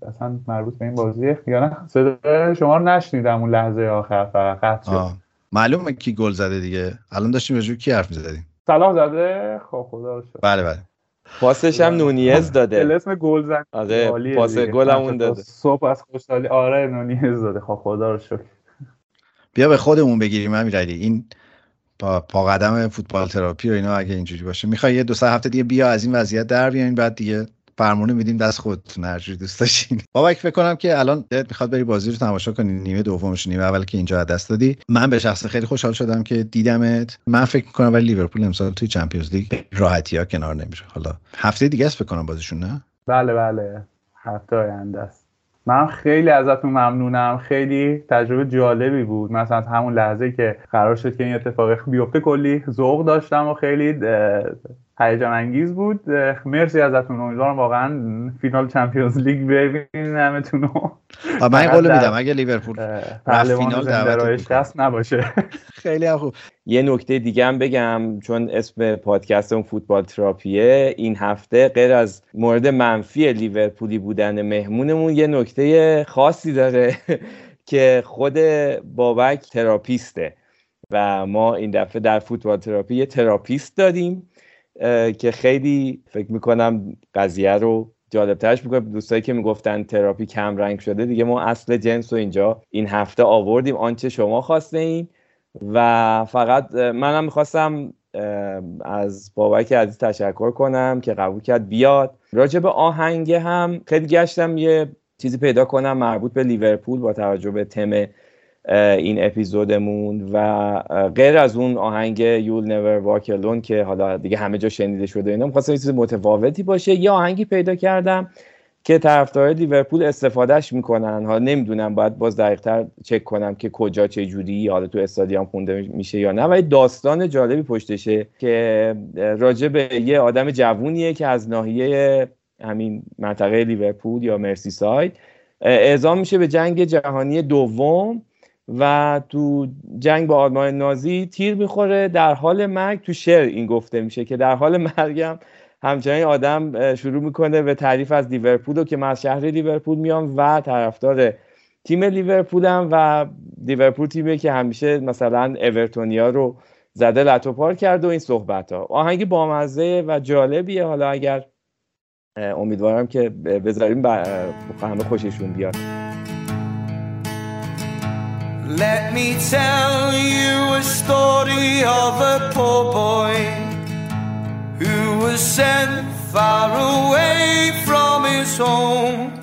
اصلا مربوط به این بازیه. یا نه؟ صدا شما رو نشنیدم اون لحظه آخر فقط قطع شد. معلومه کی گل زده دیگه. الان داشتیم راجع کی حرف می‌زدیم؟ صلاح زده؟ خب خدا شد بله بله. پاسش هم نونیز داده. اسم گل زن آره پاس گل همون داده. صبح از خوشحالی آره نونیز داده. خب خدا رو شکر. بیا به خودمون بگیریم امیرعلی این پا, پا قدم فوتبال تراپی رو اینا اگه اینجوری باشه. می‌خوای یه دو سه هفته دیگه بیا از این وضعیت در بیاین بعد دیگه فرمونه میدیم دست خودتون هر دوست داشتین. بابک فکر کنم که الان دلت می‌خواد بری بازی رو تماشا کنی. نیمه دومش نیمه اول که اینجا دست دادی. من به شخص خیلی خوشحال شدم که دیدمت. من فکر می‌کنم ولی لیورپول امسال توی چمپیونز لیگ راحتی ها کنار نمیشه. حالا هفته دیگه است فکر کنم بازیشون نه؟ بله بله. هفته آینده است. من خیلی ازتون ممنونم. خیلی تجربه جالبی بود. مثلا همون لحظه که قرار شد که این اتفاق بیفته کلی ذوق داشتم و خیلی هیجان انگیز بود مرسی ازتون. امیدوارم واقعا فینال چمپیونز لیگ ببینیم همتون رو من قول میدم اگه لیورپول فینال دعوت نباشه. [LAUGHS] خیلی خوب. یه نکته دیگه هم بگم چون اسم پادکست اون فوتبال تراپیه این هفته غیر از مورد منفی لیورپولی بودن مهمونمون یه نکته خاصی داره [LAUGHS] که خود بابک تراپیسته و ما این دفعه در فوتبال تراپی یه therapist داریم که خیلی فکر می‌کنم قضیه رو جالبترش می‌کنه. دوستایی که می‌گفتن تراپی کم رنگ شده دیگه ما اصل جنس رو اینجا این هفته آوردیم. آنچه شما خواسته‌این و فقط منم می‌خواستم از بابک عزیز تشکر کنم که قبول کرد بیاد. راجع به آهنگ هم خیلی گشتم یه چیزی پیدا کنم مربوط به لیورپول با توجه به تم این اپیزودمون و غیر از اون آهنگ یول نور واک که حالا دیگه همه جا شنیده شده اینا می‌خواستم چیز متفاوتی باشه. یه آهنگی پیدا کردم که طرفدار لیورپول استفادهش می‌کنن. حالا نمی‌دونم باید باز دقیقتر چک کنم که کجا چه جوری حالا تو استادیوم خونده میشه یا نه. ولی داستان جالبی پشتشه که راجع به یه آدم جوونیه که از ناحیه همین منطقه لیورپول یا مرسی ساید اعزام میشه به جنگ جهانی دوم. و تو جنگ با آلمان نازی تیر می‌خوره. در حال مرگ تو شعر این گفته میشه که در حال مرگم همچنین آدم شروع می‌کنه به تعریف از لیورپول که من از شهر لیورپول میام و طرفدار تیم لیورپولم و لیورپول تیمی که همیشه مثلا اورتونیا رو زده لطو کرد و این صحبت ها آهنگ بامزه و جالبیه. حالا اگر امیدوارم که بذاریم همه خوششون بیاد. Let me tell you a story of a poor boy who was sent far away from his home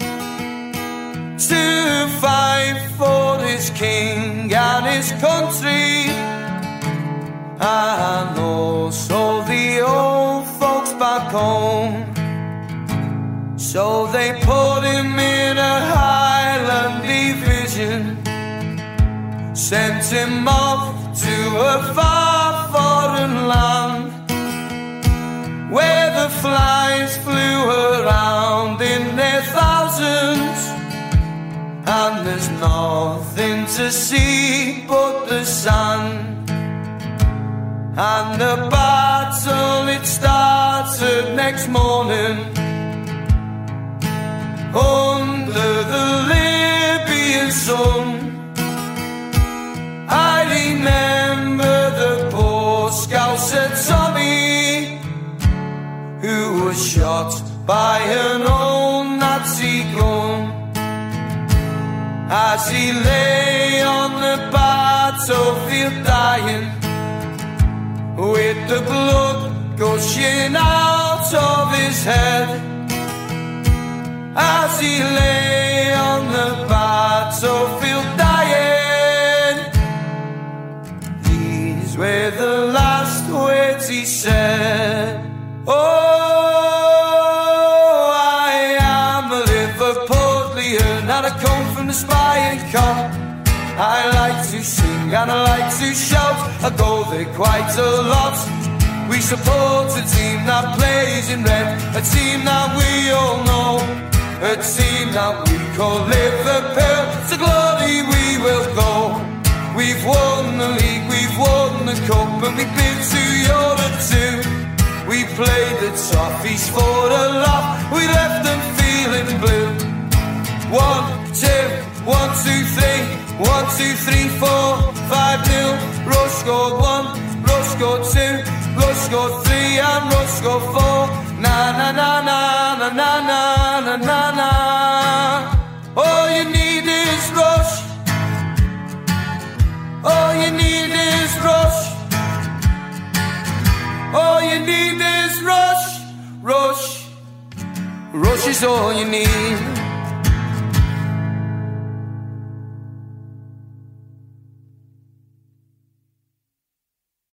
to fight for his king and his country and also the old folks back home. So they put him in a Highland division, sent him off to a far foreign land where the flies flew around in their thousands, and there's nothing to see but the sun. And the battle it started next morning under shot by an old Nazi gun as he lay on the battlefield dying with the blood gushing out of his head as he lay on the battlefield dying. These were the last words he said. Oh, I like to sing and I like to shout. I go there quite a lot. We support a team that plays in red, a team that we all know. A team that we call Liverpool To glory we will go We've won the league, we've won the cup And we've been to Europe too We played the toughies for a laugh We left them feeling blue One, two, one, two, three One, two, three, four, five, nil Rush scored one, Rush scored two Rush scored three and Rush scored four Na na na na na na na na na na. All you need is rush. All you need is rush. All you need is rush, rush. Rush is all you need.